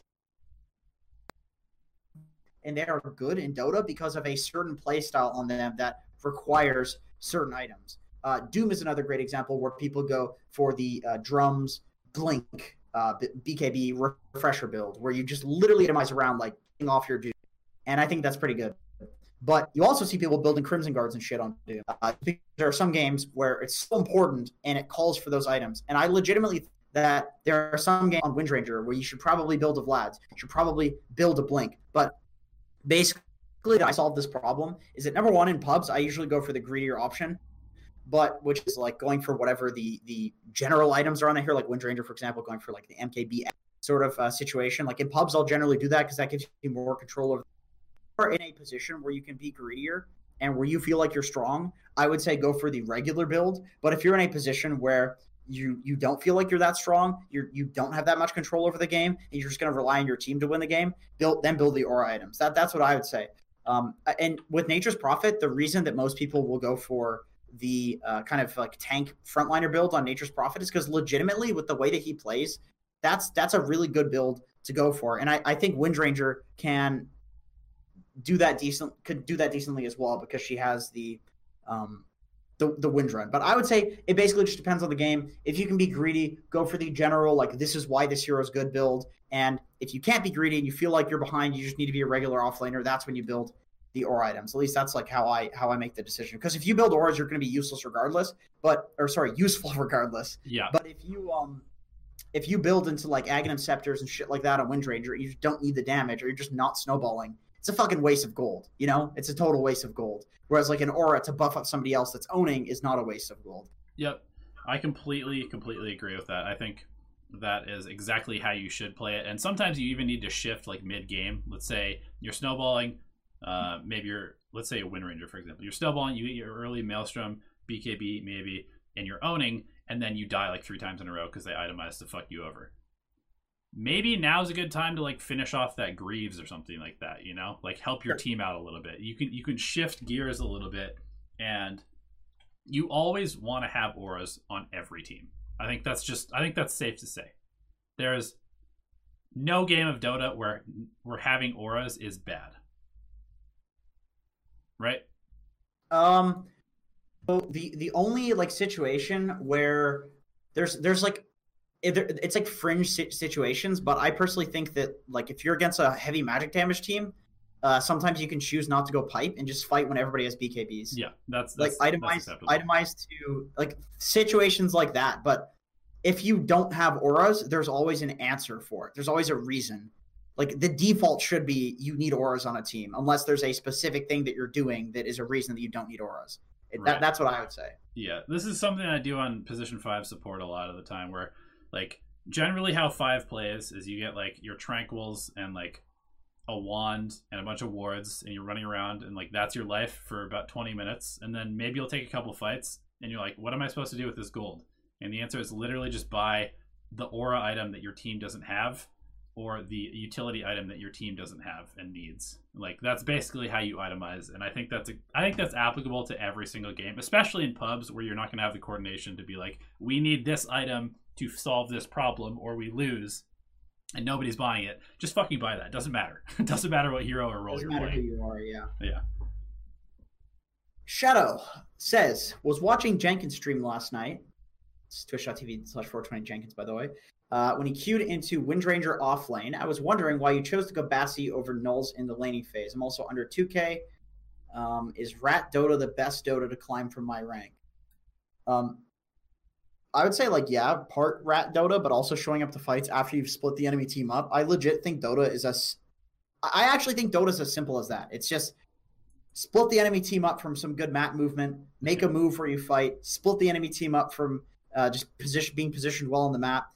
and they are good in Dota because of a certain play style on them that requires certain items. Uh, Doom is another great example where people go for the uh, drums, blink, uh, BKB refresher build, where you just literally itemize around like off your Doom, and I think that's pretty good. But you also see people building Crimson Guards and shit on Doom. Uh, there are some games where it's so important and it calls for those items, and I legitimately think that there are some games on Windranger where you should probably build a Vlad's, you should probably build a Blink, but basically I solved this problem is that number one in pubs I usually go for the greedier option, but which is like going for whatever the the general items are on here, like Windranger for example, going for like the MKB sort of uh, situation. Like in pubs, I'll generally do that because that gives you more control over. Or in a position where you can be greedier and where you feel like you're strong, I would say go for the regular build. But if you're in a position where you you don't feel like you're that strong, you you don't have that much control over the game, and you're just going to rely on your team to win the game, build then build the aura items. That that's what I would say. Um, and with Nature's Prophet, the reason that most people will go for the uh, kind of like tank frontliner build on Nature's Prophet is because legitimately, with the way that he plays, that's that's a really good build to go for. And I, I think Windranger can do that decent could do that decently as well because she has the um the, the wind run. But I would say it basically just depends on the game. If you can be greedy, go for the general, like this is why this hero is good build. And if you can't be greedy and you feel like you're behind, you just need to be a regular offlaner. That's when you build the aura items. At least that's like how I how I make the decision. Because if you build auras, you're going to be useless regardless. But or sorry, useful regardless. yeah. But if you um if you build into like Aghanim scepters and shit like that on Windranger, you just don't need the damage, or you're just not snowballing. It's a fucking waste of gold. You know, it's a total waste of gold. Whereas like an aura to buff up somebody else that's owning is not a waste of gold. Yep. I completely, completely agree with that. I think that is exactly how you should play it. And sometimes you even need to shift like mid game. Let's say you're snowballing, uh, maybe you're let's say a Wind Ranger, for example. You're snowballing, you get your early Maelstrom, BKB maybe, and you're owning, and then you die like three times in a row because they itemize to fuck you over. Maybe now's a good time to like finish off that Greaves or something like that, you know? Like help your team out a little bit. You can you can shift gears a little bit and you always want to have auras on every team. I think that's just I think that's safe to say. There's no game of Dota where where having auras is bad. Right? Um so the the only like situation where there's there's like it's like fringe situations, but I personally think that like if you're against a heavy magic damage team, uh, sometimes you can choose not to go pipe and just fight when everybody has BKBs. Yeah, that's, that's like itemized itemized to like situations like that. But if you don't have auras, there's always an answer for it. There's always a reason. Like the default should be you need auras on a team, unless there's a specific thing that you're doing that is a reason that you don't need auras. Right. That, that's what I would say. Yeah, this is something I do on position five support a lot of the time, where like generally how five plays is you get like your tranquils and like a wand and a bunch of wards and you're running around and like that's your life for about 20 minutes and then maybe you'll take a couple fights and you're like what am i supposed to do with this gold? And the answer is literally just buy the aura item that your team doesn't have or the utility item that your team doesn't have and needs. Like that's basically how you itemize and i think that's a, i think that's applicable to every single game especially in pubs where you're not going to have the coordination to be like we need this item to solve this problem or we lose and nobody's buying it, just fucking buy that. Doesn't matter. It doesn't matter what hero or role doesn't you're matter playing. Who you are, yeah. Yeah. Shadow says was watching Jenkins stream last night. It's twitch.tv slash 420 Jenkins, by the way. Uh, when he queued into Windranger off lane, I was wondering why you chose to go Bassi over Nulls in the laning phase. I'm also under 2K. Um, is Rat Dota the best Dota to climb from my rank? Um, I would say like yeah, part rat Dota, but also showing up to fights after you've split the enemy team up. I legit think Dota is as I actually think Dota is as simple as that. It's just split the enemy team up from some good map movement, make a move where you fight, split the enemy team up from uh, just position being positioned well on the map,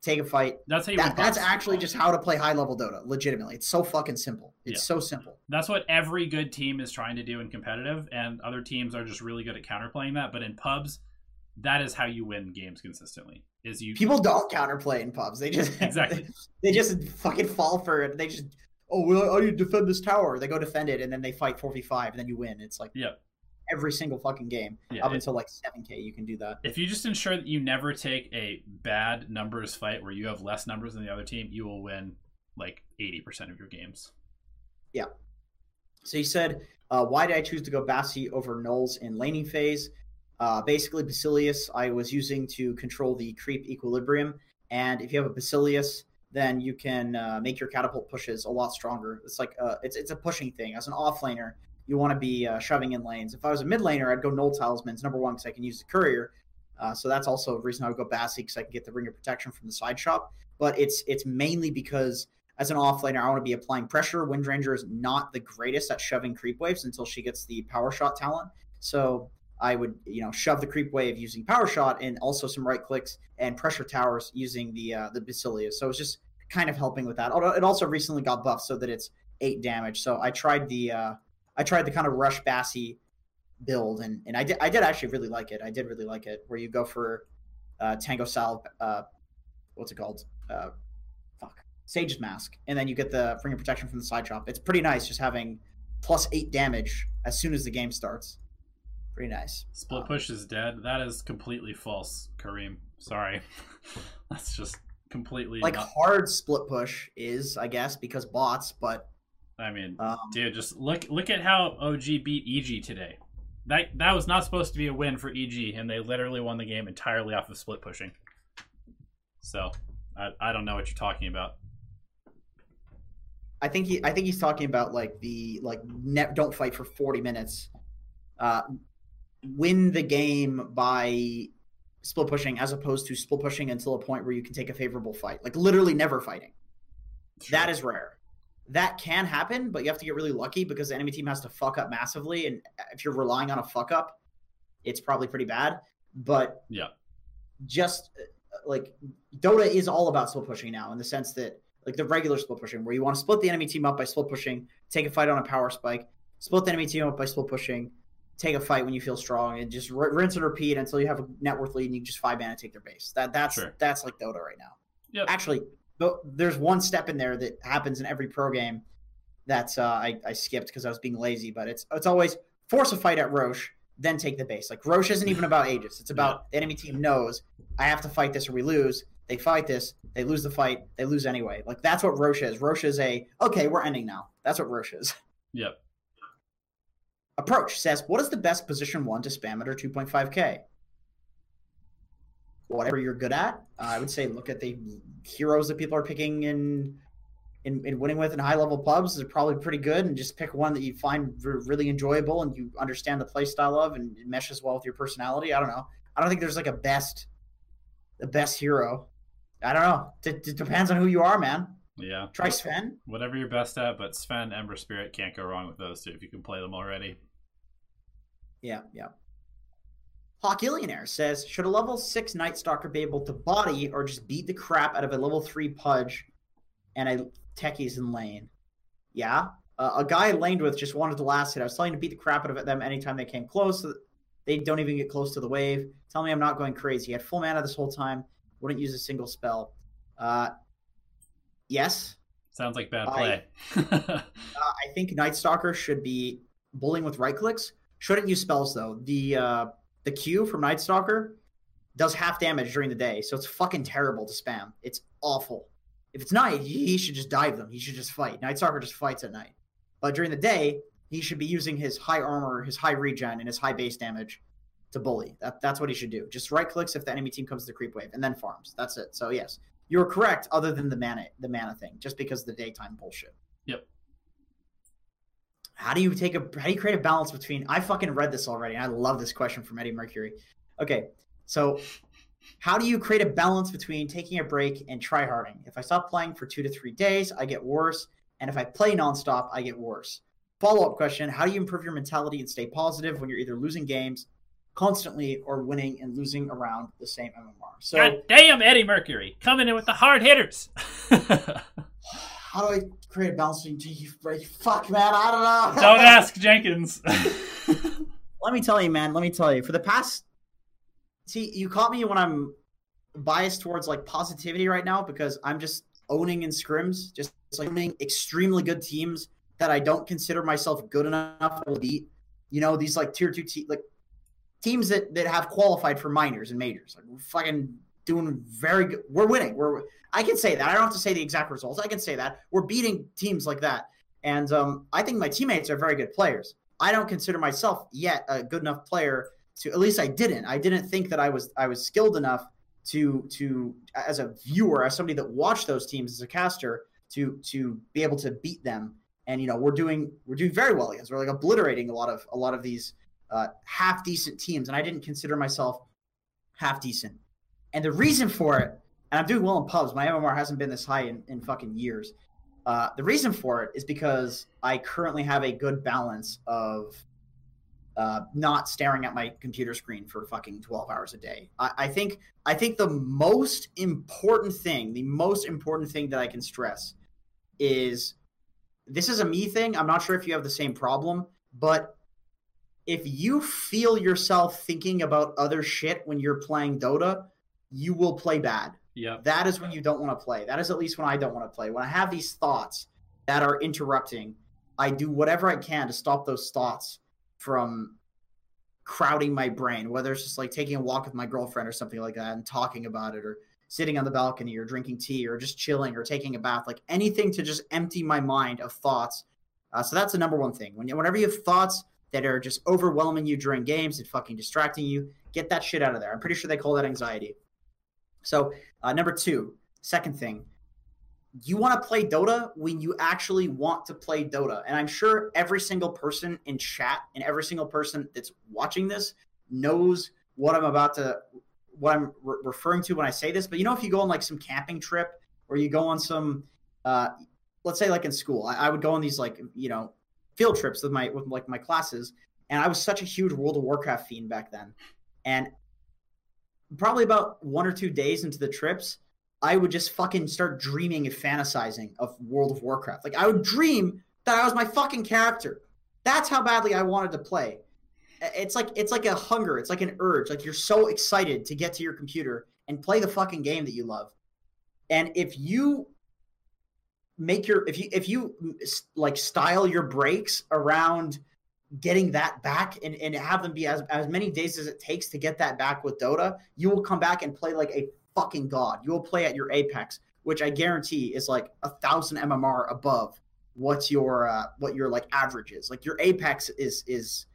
take a fight. That's how you. That, that's actually just how to play high level Dota. Legitimately, it's so fucking simple. It's yeah. so simple. That's what every good team is trying to do in competitive, and other teams are just really good at counterplaying that. But in pubs, that is how you win games consistently. Is you people don't counterplay in pubs. They just exactly they, just fucking fall for it. They just oh well, do you defend this tower? They go defend it and then they fight four v five and then you win. It's like yeah. Every single fucking game, yeah, up it, until like seven k, you can do that. If you just ensure that you never take a bad numbers fight where you have less numbers than the other team, you will win like eighty percent of your games. Yeah. So you said, uh, why did I choose to go Bassi over Nulls in laning phase? Uh, basically, Basilius I was using to control the creep equilibrium. And if you have a Basilius, then you can uh, make your catapult pushes a lot stronger. It's like uh, it's it's a pushing thing. As an offlaner, you want to be uh, shoving in lanes. If I was a mid laner, I'd go Null Talismans number one because I can use the courier. Uh, so that's also a reason I would go Bassi because I can get the ring of protection from the side shop. But it's it's mainly because as an offlaner, I want to be applying pressure. Windranger is not the greatest at shoving creep waves until she gets the power shot talent. So I would, you know, shove the creep wave using power shot and also some right clicks and pressure towers using the uh, the Basilius. So it's just kind of helping with that. Although it also recently got buffed so that it's eight damage. So I tried the uh, I tried the kind of rush Bassi build and and I did I did actually really like it. I did really like it where you go for uh, Tango Sal, uh, what's it called? Uh, fuck, Sage's Mask, and then you get the ring of protection from the side shop. It's pretty nice just having plus eight damage as soon as the game starts pretty nice. Split um, push is dead. That is completely false, Kareem. Sorry, that's just completely like not... hard split push is, I guess, because bots. But I mean, um, dude, just look look at how OG beat EG today. That that was not supposed to be a win for EG, and they literally won the game entirely off of split pushing. So I, I don't know what you're talking about. I think he I think he's talking about like the like ne- don't fight for 40 minutes. Uh, win the game by split pushing as opposed to split pushing until a point where you can take a favorable fight. Like literally never fighting. That is rare. That can happen, but you have to get really lucky because the enemy team has to fuck up massively. And if you're relying on a fuck up, it's probably pretty bad. But yeah, just uh, like Dota is all about split pushing now in the sense that like the regular split pushing, where you want to split the enemy team up by split pushing, take a fight on a power spike, split the enemy team up by split pushing, take a fight when you feel strong and just r- rinse and repeat until you have a net worth lead and you just five mana take their base. That that's sure. that's like Dota right now. Yep. Actually, there's one step in there that happens in every pro game that uh, I, I skipped because I was being lazy. But it's it's always force a fight at Rosh, then take the base. Like Rosh isn't even about Aegis. It's about the enemy team knows I have to fight this or we lose. They fight this, They lose the fight. They lose anyway. Like that's what Rosh is. Rosh is a okay. We're ending now. That's what Rosh is. Yep. Approach says, "What is the best position one to spam it or 2.5k?" Whatever you're good at, uh, I would say look at the heroes that people are picking in in, in winning with in high level pubs is probably pretty good, and just pick one that you find really enjoyable and you understand the play style of, and it meshes well with your personality. I don't know. I don't think there's like a best, the best hero. I don't know. It, it depends on who you are, man. Yeah. Try Sven. Whatever you're best at, but Sven, Ember Spirit can't go wrong with those two if you can play them already. Yeah, yeah. Hawkillionaire says, should a level six Night Stalker be able to body or just beat the crap out of a level three Pudge and a techies in lane? Yeah. Uh, a guy I laned with just wanted the last hit. I was telling him to beat the crap out of them anytime they came close. So they don't even get close to the wave. Tell me I'm not going crazy. He had full mana this whole time. Wouldn't use a single spell. Uh, yes. Sounds like bad play. I, uh, I think Night Stalker should be bullying with right clicks. Shouldn't use spells though. The uh, the Q from Night Stalker does half damage during the day, so it's fucking terrible to spam. It's awful. If it's night, he should just dive them. He should just fight. Night Stalker just fights at night. But during the day, he should be using his high armor, his high regen, and his high base damage to bully. That, that's what he should do. Just right clicks if the enemy team comes to the creep wave, and then farms. That's it. So yes, you're correct. Other than the mana, the mana thing, just because of the daytime bullshit. Yep. How do you take a? How do you create a balance between? I fucking read this already. I love this question from Eddie Mercury. Okay, so how do you create a balance between taking a break and tryharding? If I stop playing for two to three days, I get worse, and if I play nonstop, I get worse. Follow up question How do you improve your mentality and stay positive when you're either losing games constantly or winning and losing around the same MMR? So, God damn, Eddie Mercury coming in with the hard hitters. how do I create a balance between Fuck, man, I don't know. don't ask Jenkins. let me tell you, man. Let me tell you. For the past, see, you caught me when I'm biased towards like positivity right now because I'm just owning in scrims, just like owning extremely good teams that I don't consider myself good enough to beat. You know, these like tier two te- like teams that that have qualified for minors and majors. Like fucking doing very good. We're winning. We're I can say that. I don't have to say the exact results. I can say that we're beating teams like that. And um, I think my teammates are very good players. I don't consider myself yet a good enough player to. At least I didn't. I didn't think that I was. I was skilled enough to to as a viewer, as somebody that watched those teams as a caster, to to be able to beat them and you know we're doing we're doing very well against. We're like obliterating a lot of a lot of these uh, half decent teams, and I didn't consider myself half decent. And the reason for it, and I'm doing well in pubs. My MMR hasn't been this high in, in fucking years. Uh, the reason for it is because I currently have a good balance of uh, not staring at my computer screen for fucking 12 hours a day. I, I, think I think the most important thing, the most important thing that I can stress is this is a me thing. I'm not sure if you have the same problem, but if you feel yourself thinking about other shit when you're playing Dota, you will play bad. Yeah. That is when you don't want to play. That is at least when I don't want to play. When I have these thoughts that are interrupting, I do whatever I can to stop those thoughts from crowding my brain, whether it's just like taking a walk with my girlfriend or something like that and talking about it or sitting on the balcony or drinking tea or just chilling or taking a bath, like anything to just empty my mind of thoughts. Uh, so that's the number one thing. When whenever you have thoughts that are just overwhelming you during games and fucking distracting you, get that shit out of there. I'm pretty sure they call that anxiety. So uh, number two, second thing, you want to play Dota when you actually want to play Dota. And I'm sure every single person in chat and every single person that's watching this knows what I'm about to what I'm re- referring to when I say this. But you know, if you go on like some camping trip or you go on some, uh, let's say like in school, I, I would go on these like you know field trips with my with like my classes, and I was such a huge World of Warcraft fiend back then, and probably about one or two days into the trips, I would just fucking start dreaming and fantasizing of World of Warcraft. Like I would dream that I was my fucking character. That's how badly I wanted to play it's like it's like a hunger it's like an urge like you're so excited to get to your computer and play the fucking game that you love and if you make your if you if you like style your breaks around getting that back and, and have them be as, as many days as it takes to get that back with dota you will come back and play like a fucking god. You will play at your apex, which I guarantee is like a thousand MMR above what's your uh, what your like average is. Like your apex is is,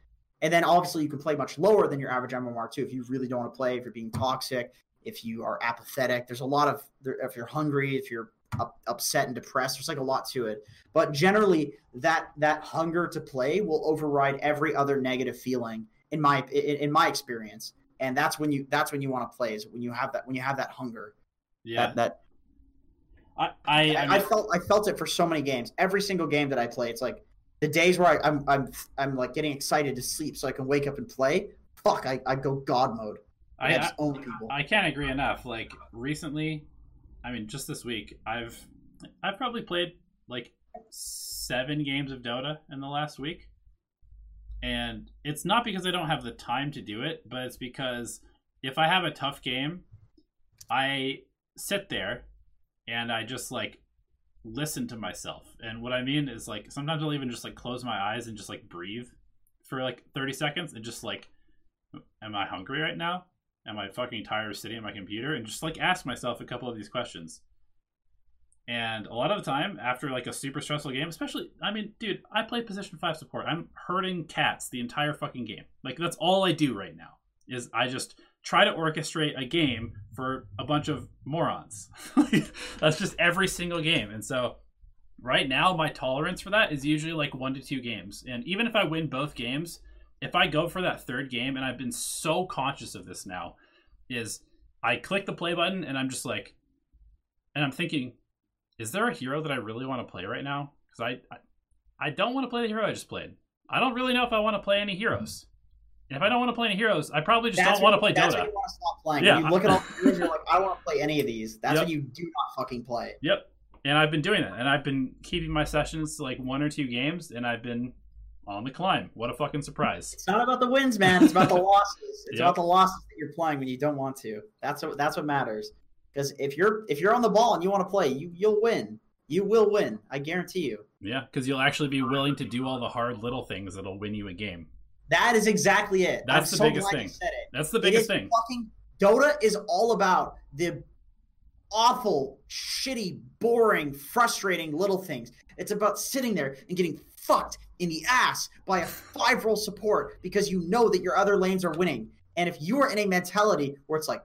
and then obviously you can play much lower than your average MMR too if you really don't want to play. If you're being toxic, if you are apathetic, there's a lot of if you're hungry, if you're up, upset and depressed. There's like a lot to it, but generally that that hunger to play will override every other negative feeling in my in, in my experience. And that's when you that's when you want to play is when you have that when you have that hunger. Yeah. That, that I I, I, I, I felt I felt it for so many games. Every single game that I play, it's like the days where I, I'm I'm I'm like getting excited to sleep so I can wake up and play. Fuck, I, I go God mode. I, I. I can't agree enough. Like recently, I mean, just this week, I've I've probably played like seven games of Dota in the last week, and it's not because I don't have the time to do it, but it's because if I have a tough game, I sit there and I just like listen to myself. And what I mean is like sometimes I'll even just like close my eyes and just like breathe for like 30 seconds and just like am I hungry right now? Am I fucking tired sitting at my computer? And just like ask myself a couple of these questions. And a lot of the time, after like a super stressful game, especially, I mean, dude, I play position five support. I'm herding cats the entire fucking game. Like that's all I do right now. Is I just try to orchestrate a game for a bunch of morons. that's just every single game. And so, right now, my tolerance for that is usually like one to two games. And even if I win both games, if I go for that third game, and I've been so conscious of this now, is I click the play button and I'm just like, and I'm thinking, is there a hero that I really want to play right now? Because I, I, I don't want to play the hero I just played. I don't really know if I want to play any heroes. And if I don't want to play any heroes, I probably just That's don't want to play That's Dota. when you want to stop playing. Yeah. You look at all the heroes, you're like, I want to play any of these. That's Yep. when you do not fucking play. Yep. And I've been doing it. And I've been keeping my sessions to like one or two games, and I've been on the climb. What a fucking surprise. It's not about the wins, man. It's about the losses. It's Yep. about the losses that you're playing when you don't want to. That's what that's what matters. Because if you're if you're on the ball and you want to play, you you'll win. You will win. I guarantee you. Yeah, because you'll actually be willing to do all the hard little things that'll win you a game. That is exactly it. That's I'm the so biggest thing. You said it. That's the biggest thing. Fucking Dota is all about the awful, shitty, boring, frustrating little things. It's about sitting there and getting fucked in the ass by a five role support because you know that your other lanes are winning. And if you are in a mentality where it's like,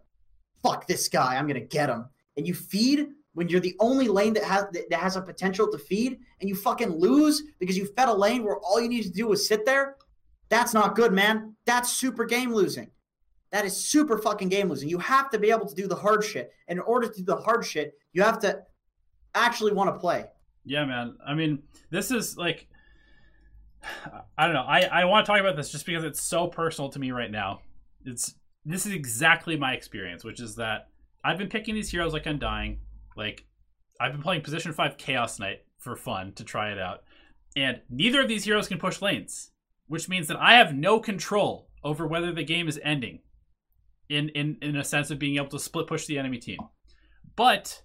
fuck this guy, I'm gonna get him, and you feed when you're the only lane that has that has a potential to feed, and you fucking lose because you fed a lane where all you need to do was sit there, that's not good, man. That's super game losing. That is super fucking game losing. You have to be able to do the hard shit. And in order to do the hard shit, you have to actually want to play. Yeah, man. I mean, this is like, I don't know. I, I want to talk about this just because it's so personal to me right now. It's this is exactly my experience, which is that I've been picking these heroes like Undying. Like, I've been playing Position Five Chaos Knight for fun to try it out, and neither of these heroes can push lanes, which means that I have no control over whether the game is ending. In in in a sense of being able to split push the enemy team, but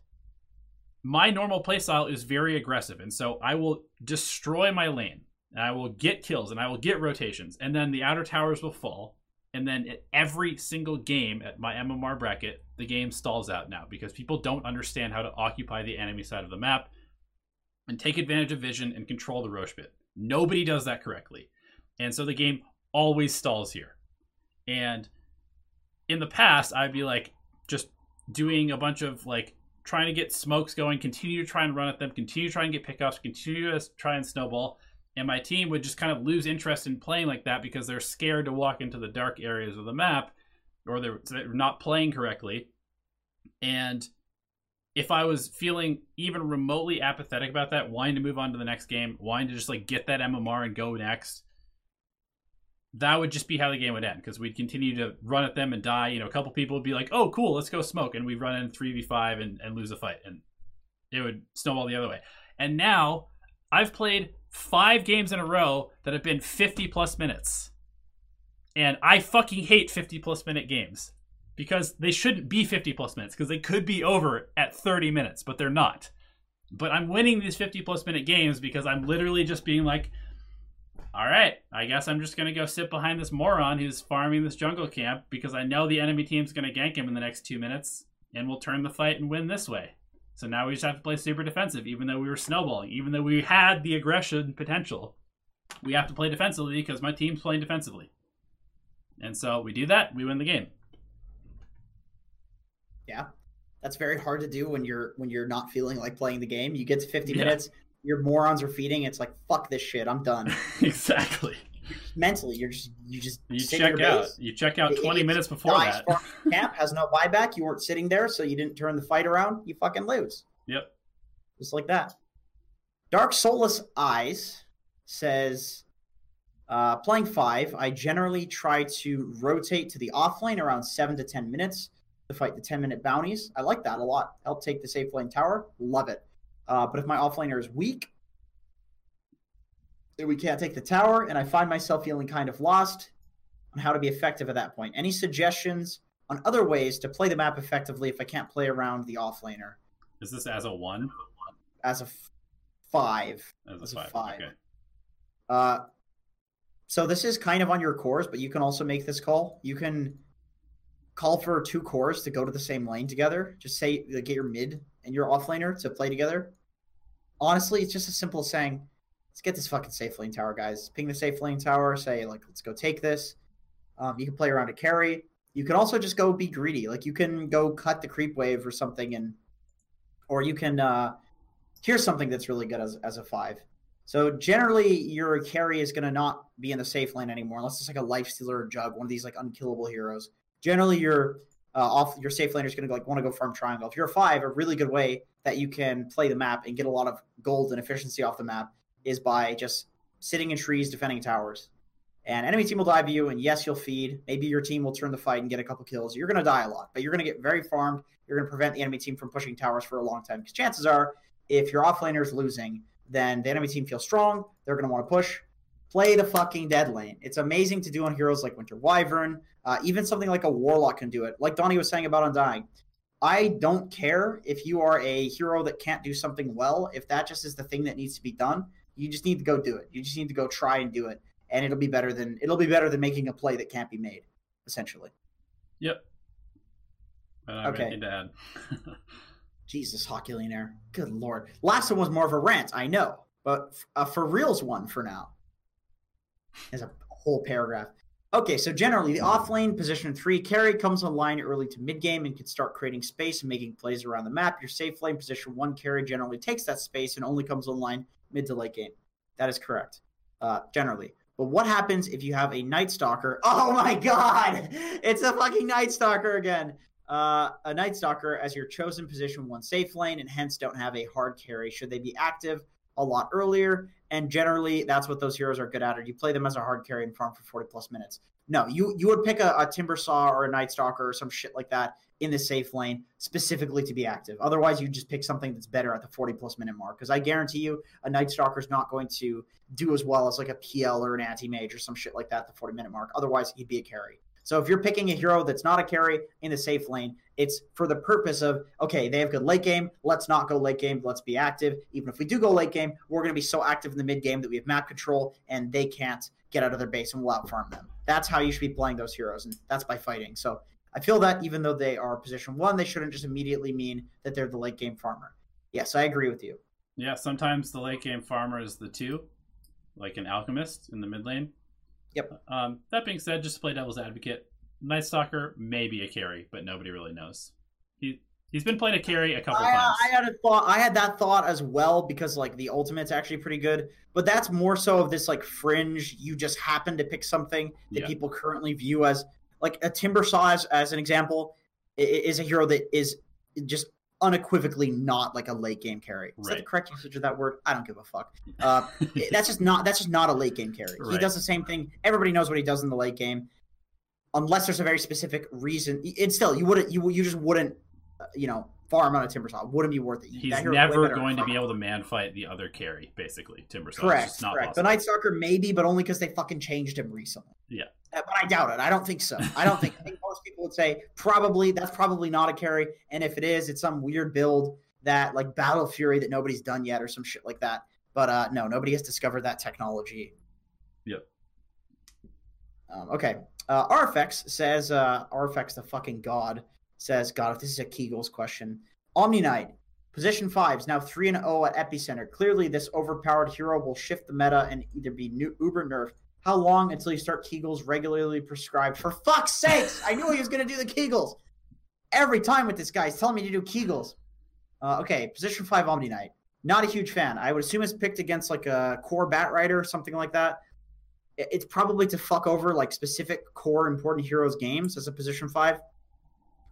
my normal playstyle is very aggressive, and so I will destroy my lane, and I will get kills, and I will get rotations, and then the outer towers will fall, and then at every single game at my MMR bracket, the game stalls out now because people don't understand how to occupy the enemy side of the map and take advantage of vision and control the Rosh pit. Nobody does that correctly, and so the game always stalls here, and in the past I'd be like just doing a bunch of like trying to get smokes going, continue to try and run at them, continue to try and get pickups, continue to try and snowball. And my team would just kind of lose interest in playing like that because they're scared to walk into the dark areas of the map or they're, they're not playing correctly. And if I was feeling even remotely apathetic about that, wanting to move on to the next game, wanting to just like get that MMR and go next, that would just be how the game would end because we'd continue to run at them and die. You know, a couple people would be like, "Oh, cool, let's go smoke," and we'd run in three v five and and lose a fight, and it would snowball the other way. And now I've played five games in a row that have been fifty plus minutes, and I fucking hate fifty plus minute games because they shouldn't be fifty plus minutes because they could be over at thirty minutes, but they're not. But I'm winning these fifty plus minute games because I'm literally just being like all right, I guess I'm just gonna go sit behind this moron who's farming this jungle camp because I know the enemy team's gonna gank him in the next two minutes, and we'll turn the fight and win this way. So now we just have to play super defensive, even though we were snowballing, even though we had the aggression potential. We have to play defensively because my team's playing defensively. And so we do that, we win the game. Yeah. That's very hard to do when you're when you're not feeling like playing the game. You get to 50 Yeah. minutes, your morons are feeding, it's like fuck this shit, I'm done. exactly. Mentally, you're just you just You check out. base. You check out It- 20 it's minutes before that. camp has no buyback. You weren't sitting there, so you didn't turn the fight around. You fucking lose. Yep. Just like that. Dark Soulless Eyes says, uh, playing five, I generally try to rotate to the off lane around seven to 10 minutes to fight the 10 minute bounties. I like that a lot. Help take the safe lane tower. Love it. Uh, but if my off laner is weak, we can't take the tower, and I find myself feeling kind of lost on how to be effective at that point. Any suggestions on other ways to play the map effectively if I can't play around the off laner Is this as a one? as a f- five? As As a five. five. Okay. Uh, so this is kind of on your cores, but you can also make this call. You can call for two cores to go to the same lane together. Just say like, get your mid and your offlaner to play together. Honestly, it's just as simple as saying, "Let's get this fucking safe lane tower, guys. Ping the safe lane tower. Say like, let's go take this." Um, you can play around a carry. You can also just go be greedy. Like you can go cut the creep wave or something, and or you can. Uh, here's something that's really good as as a five. So generally, your carry is going to not be in the safe lane anymore, unless it's like a life stealer or jug, one of these like unkillable heroes. Generally, your uh, off your safe laner is going to like want to go farm triangle. If you're a five, a really good way that you can play the map and get a lot of gold and efficiency off the map is by just sitting in trees defending towers. And enemy team will dive you, and yes, you'll feed. Maybe your team will turn the fight and get a couple kills. You're going to die a lot, but you're going to get very farmed. You're going to prevent the enemy team from pushing towers for a long time because chances are, if your offlaner is losing, then the enemy team feels strong. They're going to want to push. Play the fucking dead lane. It's amazing to do on heroes like Winter Wyvern. Uh, even something like a Warlock can do it. Like Donnie was saying about Undying. I don't care if you are a hero that can't do something well. If that just is the thing that needs to be done, you just need to go do it. You just need to go try and do it, and it'll be better than it'll be better than making a play that can't be made. Essentially, Yep. I Okay. add. Jesus, Hockulinaire. Good lord. Last one was more of a rant, I know, but a for reals one for now. There's a whole paragraph. Okay, so generally, the off lane position three carry comes online early to mid game and can start creating space and making plays around the map. Your safe lane position one carry generally takes that space and only comes online mid to late game. That is correct, uh, generally. But what happens if you have a Night Stalker? Oh my god! It's a fucking Night Stalker again. Uh, a Night Stalker as your chosen position one safe lane and hence don't have a hard carry should they be active a lot earlier. And generally, that's what those heroes are good at. Or you play them as a hard carry and farm for 40 plus minutes. No, you you would pick a, a Timber Saw or a Night Stalker or some shit like that in the safe lane specifically to be active. Otherwise, you just pick something that's better at the 40 plus minute mark. Because I guarantee you, a Night Stalker is not going to do as well as like a PL or an anti mage or some shit like that at the 40 minute mark. Otherwise, he'd be a carry. So if you're picking a hero that's not a carry in the safe lane, it's for the purpose of okay, they have good late game. Let's not go late game. Let's be active. Even if we do go late game, we're going to be so active in the mid game that we have map control and they can't get out of their base and we'll out farm them. That's how you should be playing those heroes, and that's by fighting. So I feel that even though they are position one, they shouldn't just immediately mean that they're the late game farmer. Yes, I agree with you. yeah, sometimes the late game farmer is the two, like an alchemist in the mid lane. Yep. Um, that being said, just to play devil's advocate, Night Stalker may be a carry, but nobody really knows. He he's been playing a carry a couple I, times. I had a thought. I had that thought as well because like the ultimate's actually pretty good, but that's more so of this like fringe. You just happen to pick something that Yeah. people currently view as like a timber saw as, as an example is a hero that is just unequivocally not like a late game carry. Is that the correct usage of that word? I don't give a fuck. Uh, that's just not that's just not a late game carry. He does the same thing. Everybody knows what he does in the late game, unless there's a very specific reason. And still, you wouldn't you you just wouldn't uh, you know farm on a timber saw. Wouldn't be worth it. He's That hero's way never going to be able to man fight the other carry, basically. Timber Saw. Correct, It's just not correct. The. Night Stalker maybe, but only because they fucking changed him recently. Yeah. Uh, But I doubt it. I don't think so. I don't think. I think most people would say probably that's probably not a carry, and if it is, it's some weird build that like Battle Fury that nobody's done yet or some shit like that. But uh, no, nobody has discovered that technology. Yep. Um, okay. Uh, Arfex says, uh, Arfex the fucking god says, God, if this is a Kegels question. Omni Knight, position five is now 3 and 0 at Epicenter. Clearly, this overpowered hero will shift the meta and either be new, uber nerfed. How long until you start Kegels regularly prescribed? For fuck's sakes! I knew he was going to do the Kegels. Every time with this guy, he's telling me to do Kegels. Uh, okay, position five Omni Knight. Not a huge fan. I would assume it's picked against like a core Batrider or something like that. It's probably to fuck over like specific core important heroes games as a position five.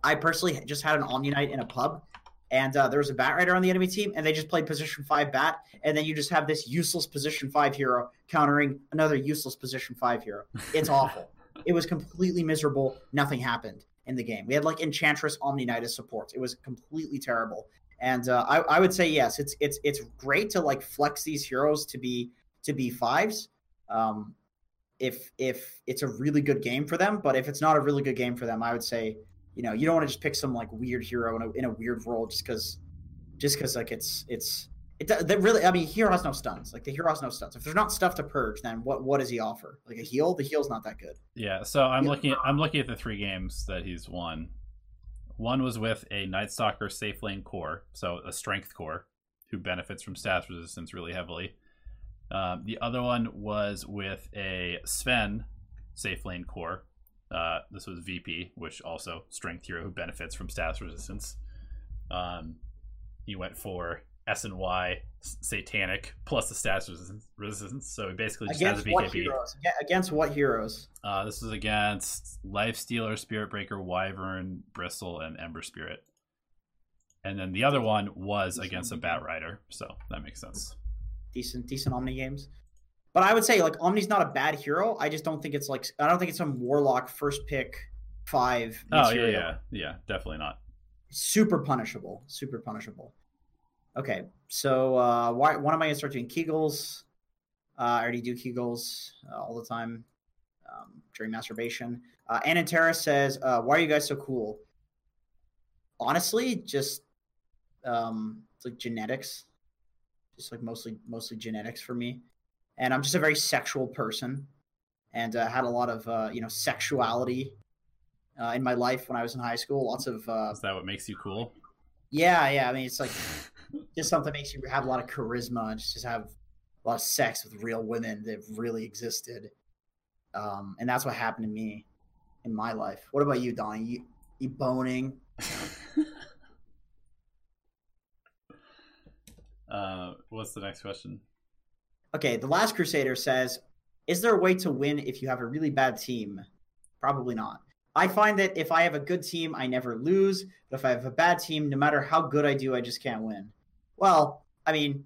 I personally just had an Omni Knight in a pub, and uh, there was a Batrider on the enemy team, and they just played position five Bat, and then you just have this useless position five hero countering another useless position five hero. It's awful. It was completely miserable. Nothing happened in the game. We had like Enchantress Omniknight as supports. It was completely terrible. And uh, I, I would say yes, it's it's it's great to like flex these heroes to be to be fives. Um, if if it's a really good game for them, but if it's not a really good game for them, I would say you know you don't want to just pick some like weird hero in a, in a weird role just because just because like it's it's it that really I mean hero has no stuns like the hero has no stuns if there's not stuff to purge then what what does he offer? Like a heal? The heal's not that good. Yeah so I'm looking at, I'm looking at the three games that he's won. One was with a Night Stalker safe lane core, so a strength core, who benefits from status resistance really heavily. Um, the other one was with a Sven safe lane core. Uh, this was VP, which also strength hero who benefits from status resistance. Um, he went for S and Y satanic plus the status resistance. resistance. So he basically just against has a BKB. What heroes? Against what heroes? Uh, this is against Lifestealer, Spirit Breaker, Wyvern, Bristle, and Ember Spirit. And then the other one was against a Batrider, so that makes sense. Decent, decent Omni games. But I would say like Omni's not a bad hero. I just don't think it's like I don't think it's some Warlock first pick five. Material. Oh yeah, yeah, yeah, definitely not. Super punishable. Super punishable. Okay, so uh, why, when am I to start doing Kegels? Uh, I already do Kegels uh, all the time um, during masturbation. Uh, Anantara says, uh, "Why are you guys so cool?" Honestly, just um, it's like genetics, just like mostly mostly genetics for me. And I'm just a very sexual person, and uh, had a lot of uh, you know sexuality uh, in my life when I was in high school. Lots of uh, is that what makes you cool? Yeah, yeah. I mean, it's like just something that makes you have a lot of charisma and just have a lot of sex with real women that really existed. Um, and that's what happened to me in my life. What about you, Donnie? You, you boning? uh, what's the next question? Okay, the last Crusader says, "Is there a way to win if you have a really bad team?" Probably not. I find that if I have a good team, I never lose. But if I have a bad team, no matter how good I do, I just can't win. Well, I mean,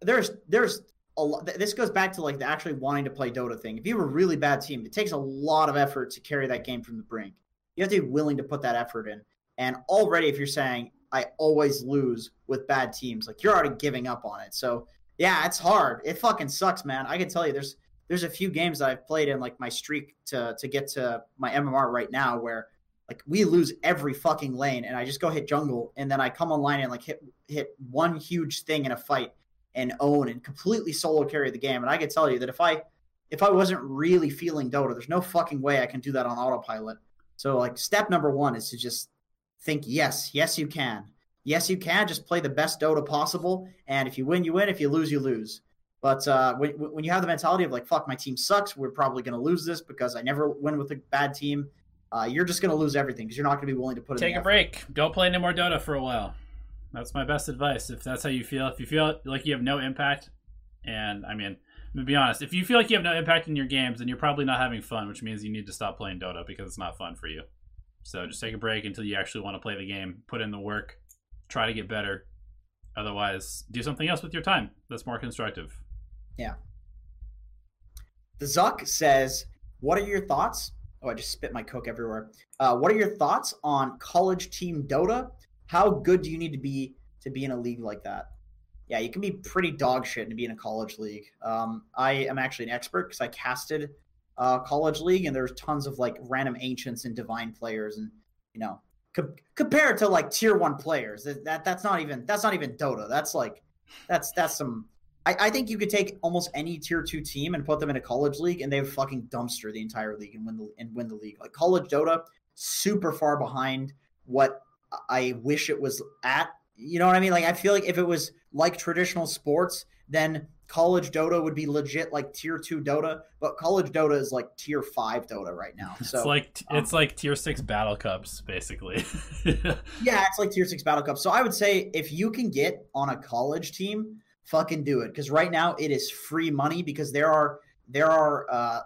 there's there's a lot. This goes back to like the actually wanting to play Dota thing. If you have a really bad team, it takes a lot of effort to carry that game from the brink. You have to be willing to put that effort in. And already, if you're saying I always lose with bad teams, like you're already giving up on it. So yeah, it's hard. It fucking sucks, man. I can tell you, there's there's a few games that I've played in like my streak to to get to my MMR right now where like we lose every fucking lane and I just go hit jungle and then I come online and like hit hit one huge thing in a fight and own and completely solo carry the game. And I can tell you that if I if I wasn't really feeling Dota, there's no fucking way I can do that on autopilot. So like step number one is to just think yes, yes you can. Yes you can. Just play the best Dota possible. And if you win, you win. If you lose, you lose. But uh, when, when you have the mentality of like, fuck, my team sucks, we're probably going to lose this because I never win with a bad team, uh, you're just going to lose everything because you're not going to be willing to put it in. Take a effort. break. Don't play any more Dota for a while. That's my best advice. If that's how you feel, if you feel like you have no impact, and I mean, to be honest, if you feel like you have no impact in your games, then you're probably not having fun, which means you need to stop playing Dota because it's not fun for you. So just take a break until you actually want to play the game, put in the work, try to get better. Otherwise, do something else with your time that's more constructive. Yeah. The Zuck says, "What are your thoughts?" Oh, I just spit my coke everywhere. Uh, what are your thoughts on college team Dota? How good do you need to be to be in a league like that? Yeah, you can be pretty dog shit to be in a college league. Um, I am actually an expert because I casted uh, college league, and there's tons of like random ancients and divine players, and you know, co- compared to like tier one players, that that's not even that's not even Dota. That's like that's that's some I, I, think you could take almost any tier two team and put them in a college league, and they would fucking dumpster the entire league and win the and win the league. Like college Dota, super far behind what I wish it was at. You know what I mean? Like I feel like if it was like traditional sports, then college Dota would be legit like tier two Dota, but college Dota is like tier five Dota right now. So it's like um, it's like tier six battle cups basically. yeah, it's like tier six battle cup. So I would say if you can get on a college team, fucking do it because right now it is free money because there are there are uh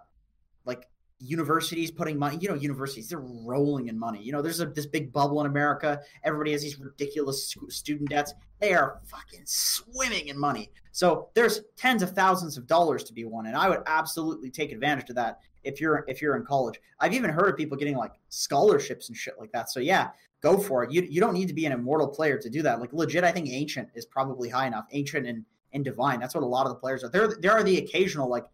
like universities putting money you know universities they're rolling in money you know there's a, this big bubble in america everybody has these ridiculous student debts they are fucking swimming in money so there's tens of thousands of dollars to be won and i would absolutely take advantage of that if you're if you're in college. I've even heard of people getting like scholarships and shit like that. So yeah go for it. You, you don't need to be an immortal player to do that. Like legit i think ancient is probably high enough. Ancient and and divine that's what a lot of the players are. There there are the occasional like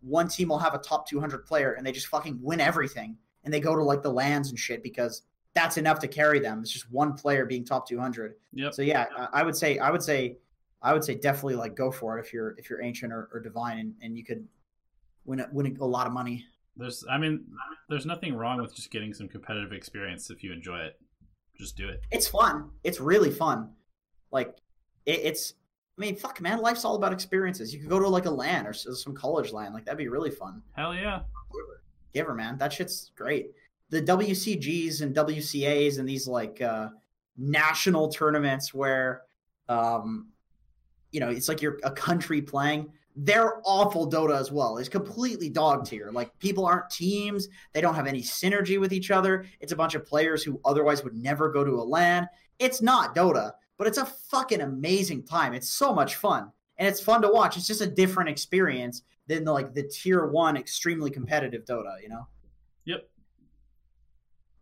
one team will have a top 200 player and they just fucking win everything and they go to like the lands and shit because that's enough to carry them. It's just one player being top 200. Yep. So yeah, I would say I would say I would say definitely like go for it if you're if you're ancient or, or divine and, and you could win a, win a lot of money. There's I mean there's nothing wrong with just getting some competitive experience if you enjoy it. Just do it. It's fun. It's really fun. Like it, it's I mean, fuck, man, life's all about experiences. You could go to like a LAN or some college LAN. Like that'd be really fun. Hell yeah. Giver, man, that shit's great. The WCGs and WCAs and these like uh, national tournaments where, um, you know, it's like you're a country playing. They're awful Dota as well. It's completely dog tier. Like people aren't teams. They don't have any synergy with each other. It's a bunch of players who otherwise would never go to a LAN. It's not Dota but it's a fucking amazing time. It's so much fun. And it's fun to watch. It's just a different experience than the, like the tier one extremely competitive Dota, you know? Yep.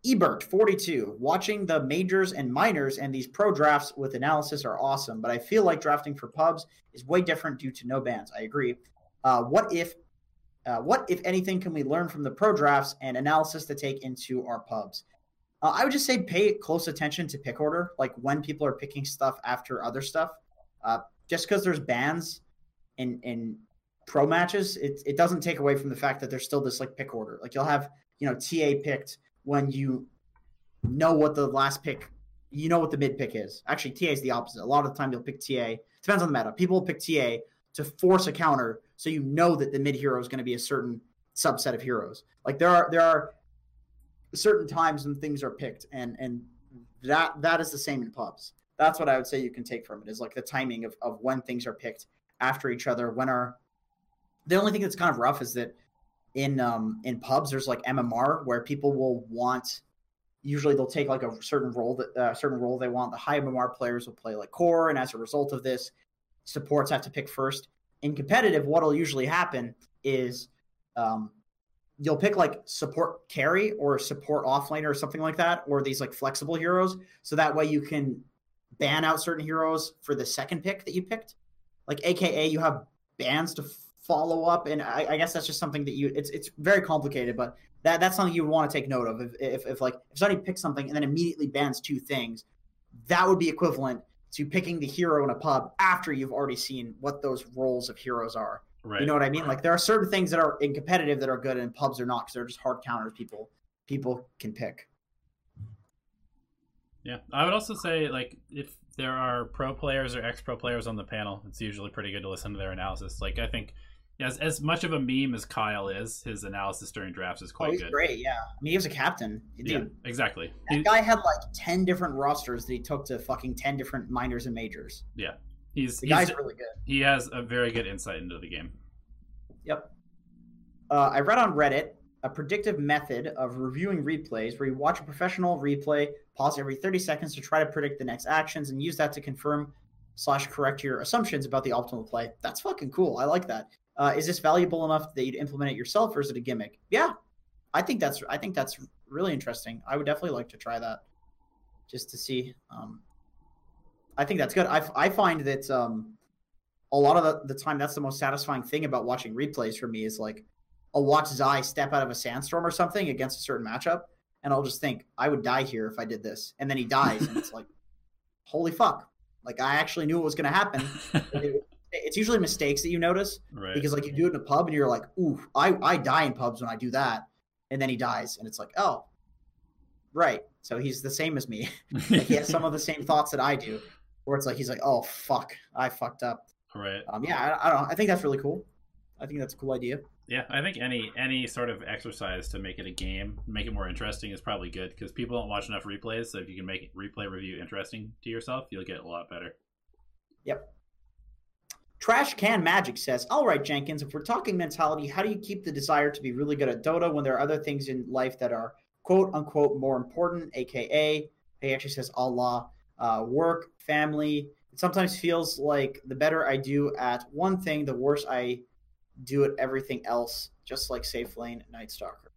Ebert, 42. Watching the majors and minors and these pro drafts with analysis are awesome, but I feel like drafting for pubs is way different due to no bans. I agree. Uh, what if uh, what, if anything, can we learn from the pro drafts and analysis to take into our pubs? Uh, I would just say pay close attention to pick order, like when people are picking stuff after other stuff. Uh, just because there's bans in in pro matches, it, it doesn't take away from the fact that there's still this like pick order. Like you'll have you know TA picked when you know what the last pick, you know what the mid pick is. Actually, TA is the opposite. A lot of the time you'll pick TA. Depends on the meta. People will pick TA to force a counter, so you know that the mid hero is going to be a certain subset of heroes. Like there are there are certain times when things are picked, and and that that is the same in pubs. That's what I would say you can take from it is like the timing of, of when things are picked after each other. When are the only thing that's kind of rough is that in um in pubs there's like MMR where people will want usually they'll take like a certain role that uh, certain role they want. The high MMR players will play like core, and as a result of this, supports have to pick first. In competitive, what'll usually happen is um, you'll pick like support carry or support offlane or something like that, or these like flexible heroes. So that way you can ban out certain heroes for the second pick that you picked. Like AKA you have bans to follow up. And I, I guess that's just something that you it's it's very complicated, but that that's something you would want to take note of. If, if, if like if somebody picks something and then immediately bans two things, that would be equivalent to picking the hero in a pub after you've already seen what those roles of heroes are. Right. You know what I mean? Like there are certain things that are in competitive that are good and pubs are not because they're just hard counters people people can pick. Yeah, I would also say like if there are pro players or ex pro players on the panel, it's usually pretty good to listen to their analysis. Like I think as as much of a meme as Kyle is, his analysis during drafts is quite oh, he's good. Great, yeah. I mean, he was a captain. Dude, yeah, exactly. That he, guy had like ten different rosters that he took to fucking ten different minors and majors. Yeah, He's the he's, guy's really good. He has a very good insight into the game. Yep. Uh, I read on Reddit a predictive method of reviewing replays where you watch a professional replay, pause every 30 seconds to try to predict the next actions, and use that to confirm slash correct your assumptions about the optimal play. That's fucking cool. I like that. Uh, is this valuable enough that you'd implement it yourself, or is it a gimmick? Yeah, I think that's I think that's really interesting. I would definitely like to try that, just to see. Um, I think that's good. I, I find that um, a lot of the, the time that's the most satisfying thing about watching replays for me is like I'll watch Zai step out of a sandstorm or something against a certain matchup, and I'll just think I would die here if I did this, and then he dies, and it's like, holy fuck! Like I actually knew what was going to happen. it's usually mistakes that you notice right. because like you do it in a pub and you're like, ooh, I I die in pubs when I do that, and then he dies, and it's like, oh, right. So he's the same as me. like he has some of the same thoughts that I do, where it's like he's like, oh fuck, I fucked up. Right. Um, yeah, I, I don't. know. I think that's really cool. I think that's a cool idea. Yeah, I think any any sort of exercise to make it a game, make it more interesting, is probably good because people don't watch enough replays. So if you can make replay review interesting to yourself, you'll get a lot better. Yep. Trash Can Magic says, All right, Jenkins, if we're talking mentality, how do you keep the desire to be really good at Dota when there are other things in life that are quote unquote more important, aka, he actually says Allah, uh, work, family. It sometimes feels like the better I do at one thing, the worse I do at everything else, just like Safe Lane Night Stalker.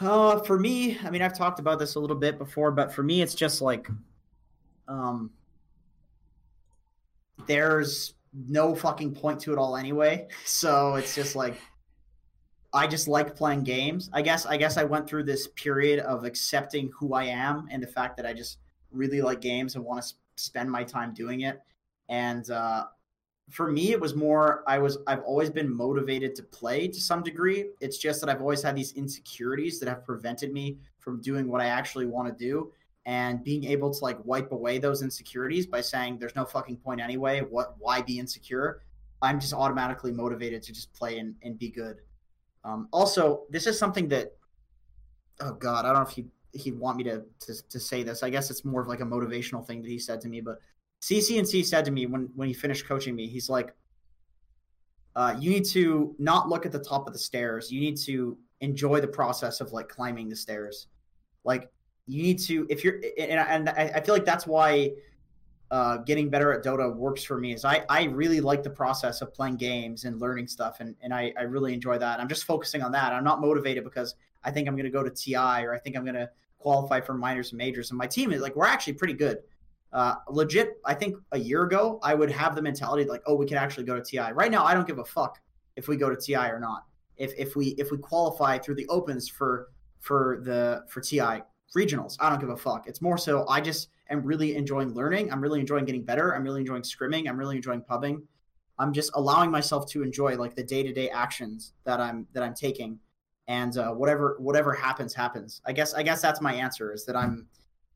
Uh, for me, I mean, I've talked about this a little bit before, but for me, it's just like, um, there's no fucking point to it all anyway. So it's just like I just like playing games. I guess I guess I went through this period of accepting who I am and the fact that I just really like games and want to spend my time doing it. And uh, for me, it was more I was I've always been motivated to play to some degree. It's just that I've always had these insecurities that have prevented me from doing what I actually want to do and being able to like wipe away those insecurities by saying there's no fucking point anyway. What why be insecure? I'm just automatically motivated to just play and, and be good. Um, also this is something that oh god i don't know if he he'd want me to, to to say this. I guess it's more of like a motivational thing that he said to me but ccnc said to me when when he finished coaching me he's like uh, you need to not look at the top of the stairs. You need to enjoy the process of like climbing the stairs. Like you need to if you're and, and I feel like that's why uh, getting better at Dota works for me. Is I I really like the process of playing games and learning stuff, and and I I really enjoy that. I'm just focusing on that. I'm not motivated because I think I'm going to go to TI or I think I'm going to qualify for minors and majors. And my team is like we're actually pretty good. Uh, legit, I think a year ago I would have the mentality like, oh, we can actually go to TI. Right now, I don't give a fuck if we go to TI or not. If if we if we qualify through the opens for for the for TI, regionals. I don't give a fuck. It's more so I just am really enjoying learning. I'm really enjoying getting better. I'm really enjoying scrimming. I'm really enjoying pubbing. I'm just allowing myself to enjoy like the day to day actions that I'm that I'm taking, and uh, whatever whatever happens happens. I guess I guess that's my answer is that I'm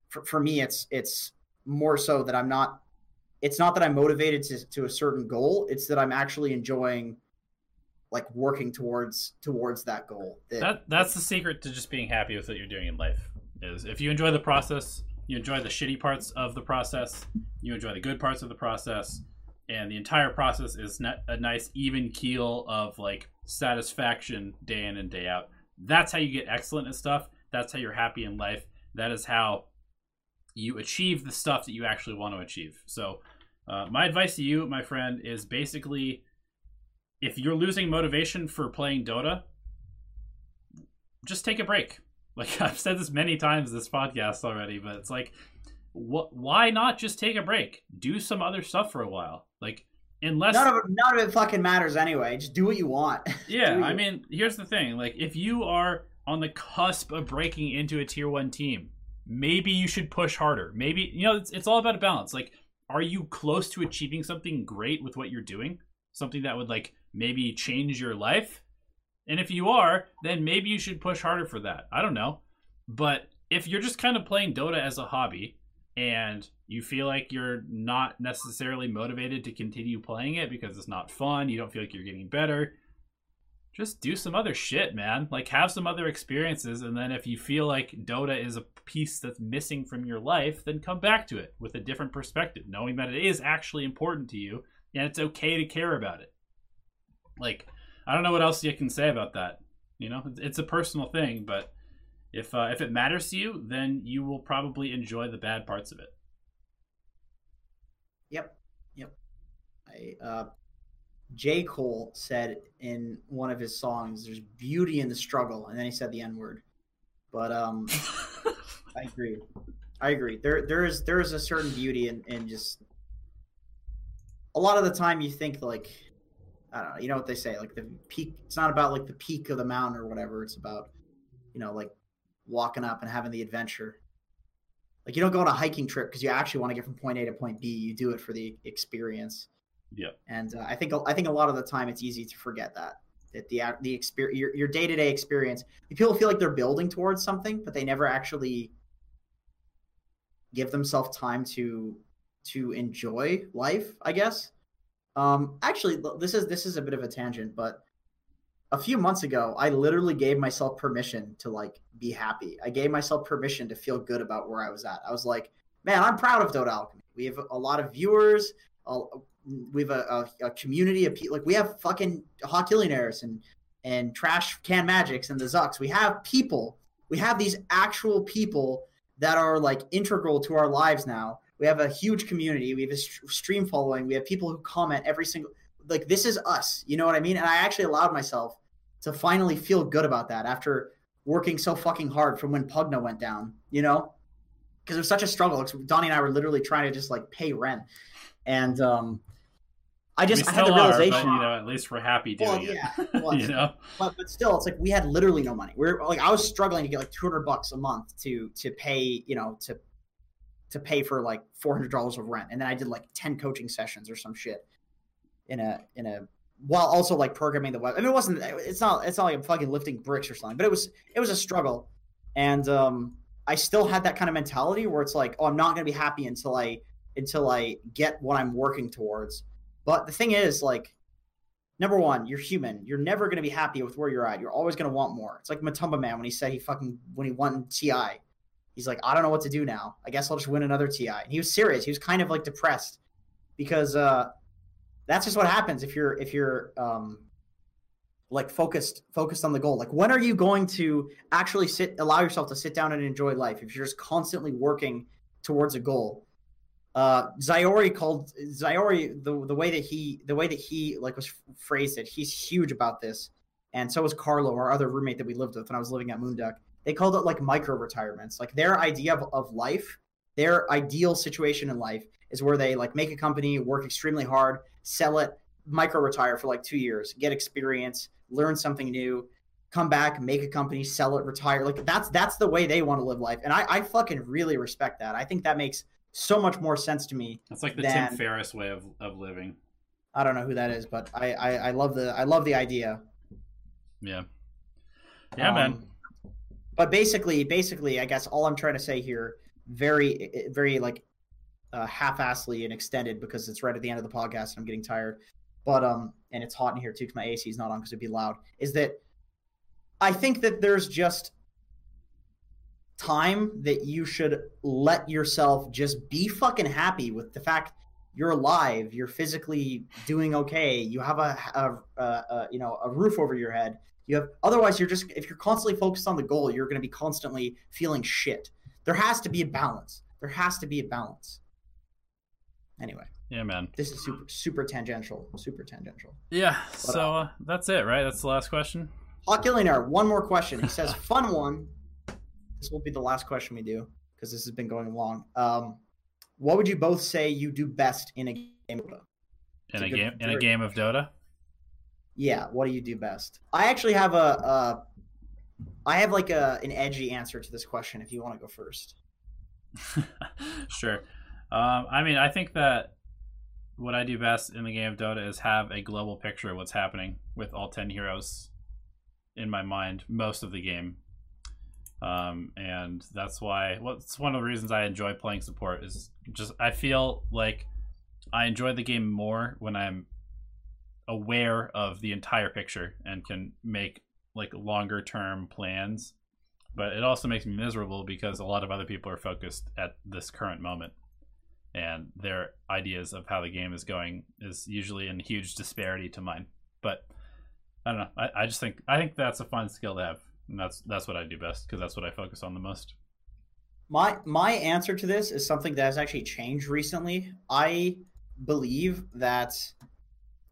for, for me it's it's more so that I'm not. It's not that I'm motivated to to a certain goal. It's that I'm actually enjoying like working towards towards that goal. That, that that's the secret to just being happy with what you're doing in life is if you enjoy the process, you enjoy the shitty parts of the process, you enjoy the good parts of the process, and the entire process is a nice even keel of like satisfaction day in and day out. That's how you get excellent at stuff. That's how you're happy in life. That is how you achieve the stuff that you actually want to achieve. So, uh, my advice to you, my friend, is basically if you're losing motivation for playing Dota, just take a break. Like I've said this many times this podcast already, but it's like, what? Why not just take a break? Do some other stuff for a while. Like unless none of it, none of it fucking matters anyway. Just do what you want. Yeah, I mean, here's the thing. Like if you are on the cusp of breaking into a tier one team, maybe you should push harder. Maybe you know it's, it's all about a balance. Like, are you close to achieving something great with what you're doing? Something that would like maybe change your life and if you are, then maybe you should push harder for that. I don't know. But if you're just kind of playing Dota as a hobby and you feel like you're not necessarily motivated to continue playing it because it's not fun, you don't feel like you're getting better, just do some other shit, man. Like have some other experiences and then if you feel like Dota is a piece that's missing from your life, then come back to it with a different perspective, knowing that it is actually important to you and it's okay to care about it. Like I don't know what else you can say about that. You know, it's a personal thing, but if uh, if it matters to you, then you will probably enjoy the bad parts of it. Yep, yep. I uh, J Cole said in one of his songs, "There's beauty in the struggle," and then he said the N word. But um, I agree. I agree. There there is there is a certain beauty in, in just a lot of the time you think like I don't know. You know what they say? Like the peak. It's not about like the peak of the mountain or whatever. It's about, you know, like walking up and having the adventure. Like you don't go on a hiking trip because you actually want to get from point A to point B. You do it for the experience. Yeah. And uh, I think I think a lot of the time it's easy to forget that. that the the experience your, your day-to-day experience people feel like they're building towards something but they never actually give themselves time to to enjoy life i guess um actually this is this is a bit of a tangent but a few months ago i literally gave myself permission to like be happy. I gave myself permission to feel good about where i was at. I was like man i'm proud of dota alchemy. We have a lot of viewers we have a, a, a, community of people like we have fucking Hawkillionaires and and trash can magics and the zucks. We have people. We have these actual people that are like integral to our lives now we have a huge community. We have a stream following. We have people who comment every single like this is us. You know what i mean? And i actually allowed myself to finally feel good about that after working so fucking hard from when pugna went down you know? Because it was such a struggle. Donnie and i were literally trying to just like pay rent. And um I just I had the realization. Are, but, you know, at least we're happy doing well, yeah, it. Well, you know, but but still, it's like we had literally no money. We're like I was struggling to get like two hundred bucks a month to to pay you know to to pay for like four hundred dollars of rent, and then I did like ten coaching sessions or some shit in a in a while also like programming the web. I mean, it wasn't. It's not. It's not like I'm fucking lifting bricks or something, but it was it was a struggle, and um, I still had that kind of mentality where it's like, oh, I'm not gonna be happy until I until I get what I'm working towards but the thing is, like, number one, you're human. You're never to be happy with where you're at. You're always to want more. It's like Matumbaman when he said he fucking when he won TI. He's like, I don't know what to do now. I guess I'll just win another TI. And he was serious. He was kind of like depressed because uh, that's just what happens if you're if you're um, like focused focused on the goal. Like, when are you going to actually sit allow yourself to sit down and enjoy life if you're just constantly working towards a goal? uh Zyori called Zyori the the way that he the way that he like was phrased it he's huge about this and so was Carlo our other roommate that we lived with when I was living at Moonduck they called it like micro retirements like their idea of, of life their ideal situation in life is where they like make a company work extremely hard sell it micro retire for like 2 years get experience learn something new come back make a company sell it retire like that's that's the way they want to live life and I I fucking really respect that I think that makes so much more sense to me. It's like the than, Tim Ferriss way of, of living. I don't know who that is, but I, I, I love the I love the idea. Yeah. Yeah, um, man. But basically, basically, I guess all I'm trying to say here, very, very like uh, half-assly and extended because it's right at the end of the podcast and I'm getting tired. But um, and it's hot in here too because my AC is not on because it'd be loud. Is that I think that there's just time that you should let yourself just be fucking happy with the fact you're alive, you're physically doing okay, you have a, a, a, a, you know a roof over your head. You have otherwise you're just if you're constantly focused on the goal, you're going to be constantly feeling shit. There has to be a balance. There has to be a balance. Anyway. Yeah, man. This is super super tangential. Super tangential. Yeah. But, so uh, that's it, right? That's the last question. Hawk one more question. He says, "Fun one this will be the last question we do because this has been going long. Um, what would you both say you do best in a game of Dota? In a, a game in a game of Dota? Yeah, what do you do best? I actually have a, I have like a an edgy answer to this question if you want to go first. sure. Um, I mean, I think that what I do best in the game of Dota is have a global picture of what's happening with all 10 heroes in my mind most of the game um, and that's why what's well, one of the reasons I enjoy playing support is just I feel like I enjoy the game more when I'm aware of the entire picture and can make like longer term plans. But it also makes me miserable because a lot of other people are focused at this current moment and their ideas of how the game is going is usually in huge disparity to mine. But I don't know. I, I just think I think that's a fun skill to have and that's that's what I do best because that's what I focus on the most. My my answer to this is something that has actually changed recently. I believe that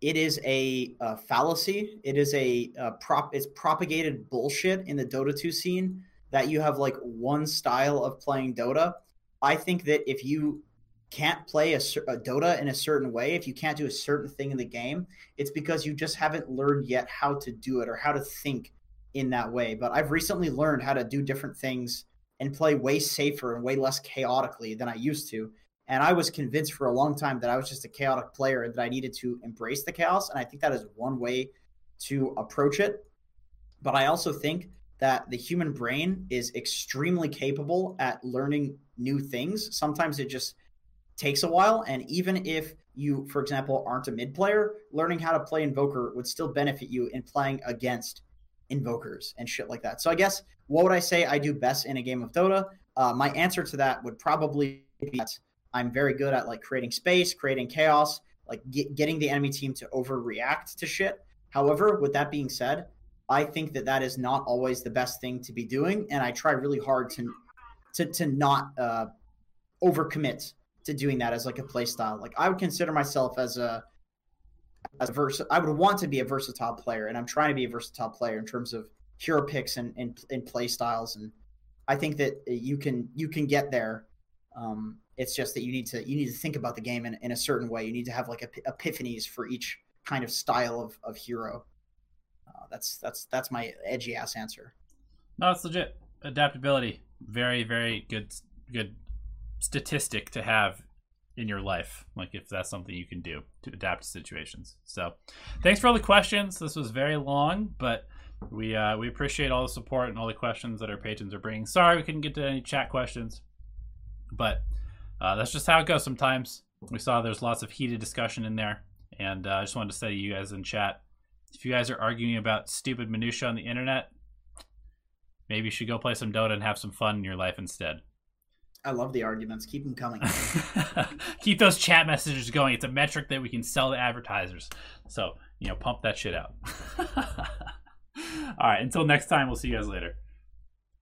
it is a, a fallacy. It is a, a prop. It's propagated bullshit in the Dota 2 scene that you have like one style of playing Dota. I think that if you can't play a, a, Dota in a certain way, if you can't do a certain thing in the game, it's because you just haven't learned yet how to do it or how to think in that way. But I've recently learned how to do different things and play way safer and way less chaotically than I used to. And I was convinced for a long time that I was just a chaotic player and that I needed to embrace the chaos. And I think that is one way to approach it. But I also think that the human brain is extremely capable at learning new things. Sometimes it just takes a while. And even if you, for example, aren't a mid player, learning how to play Invoker would still benefit you in playing against invokers and shit like that. So I guess what would I say I do best in a game of Dota? Uh, my answer to that would probably be that I'm very good at like creating space, creating chaos, like get, getting the enemy team to overreact to shit. However, with that being said, I think that that is not always the best thing to be doing, and I try really hard to to to not uh, overcommit to doing that as like a play style. Like I would consider myself as a as a vers- I would want to be a versatile player, and I'm trying to be a versatile player in terms of hero picks and and, and play styles. And I think that you can you can get there. Um, it's just that you need to you need to think about the game in, in a certain way. You need to have like epiphanies for each kind of style of, of hero. Uh, that's that's that's my edgy ass answer. No, it's legit adaptability. Very very good good statistic to have in your life like if that's something you can do to adapt to situations so thanks for all the questions this was very long but we uh, we appreciate all the support and all the questions that our patrons are bringing sorry we couldn't get to any chat questions but uh, that's just how it goes sometimes we saw there's lots of heated discussion in there and uh, i just wanted to say to you guys in chat if you guys are arguing about stupid minutia on the internet maybe you should go play some dota and have some fun in your life instead I love the arguments. Keep them coming. Keep those chat messages going. It's a metric that we can sell to advertisers. So, you know, pump that shit out. All right. Until next time, we'll see you guys later.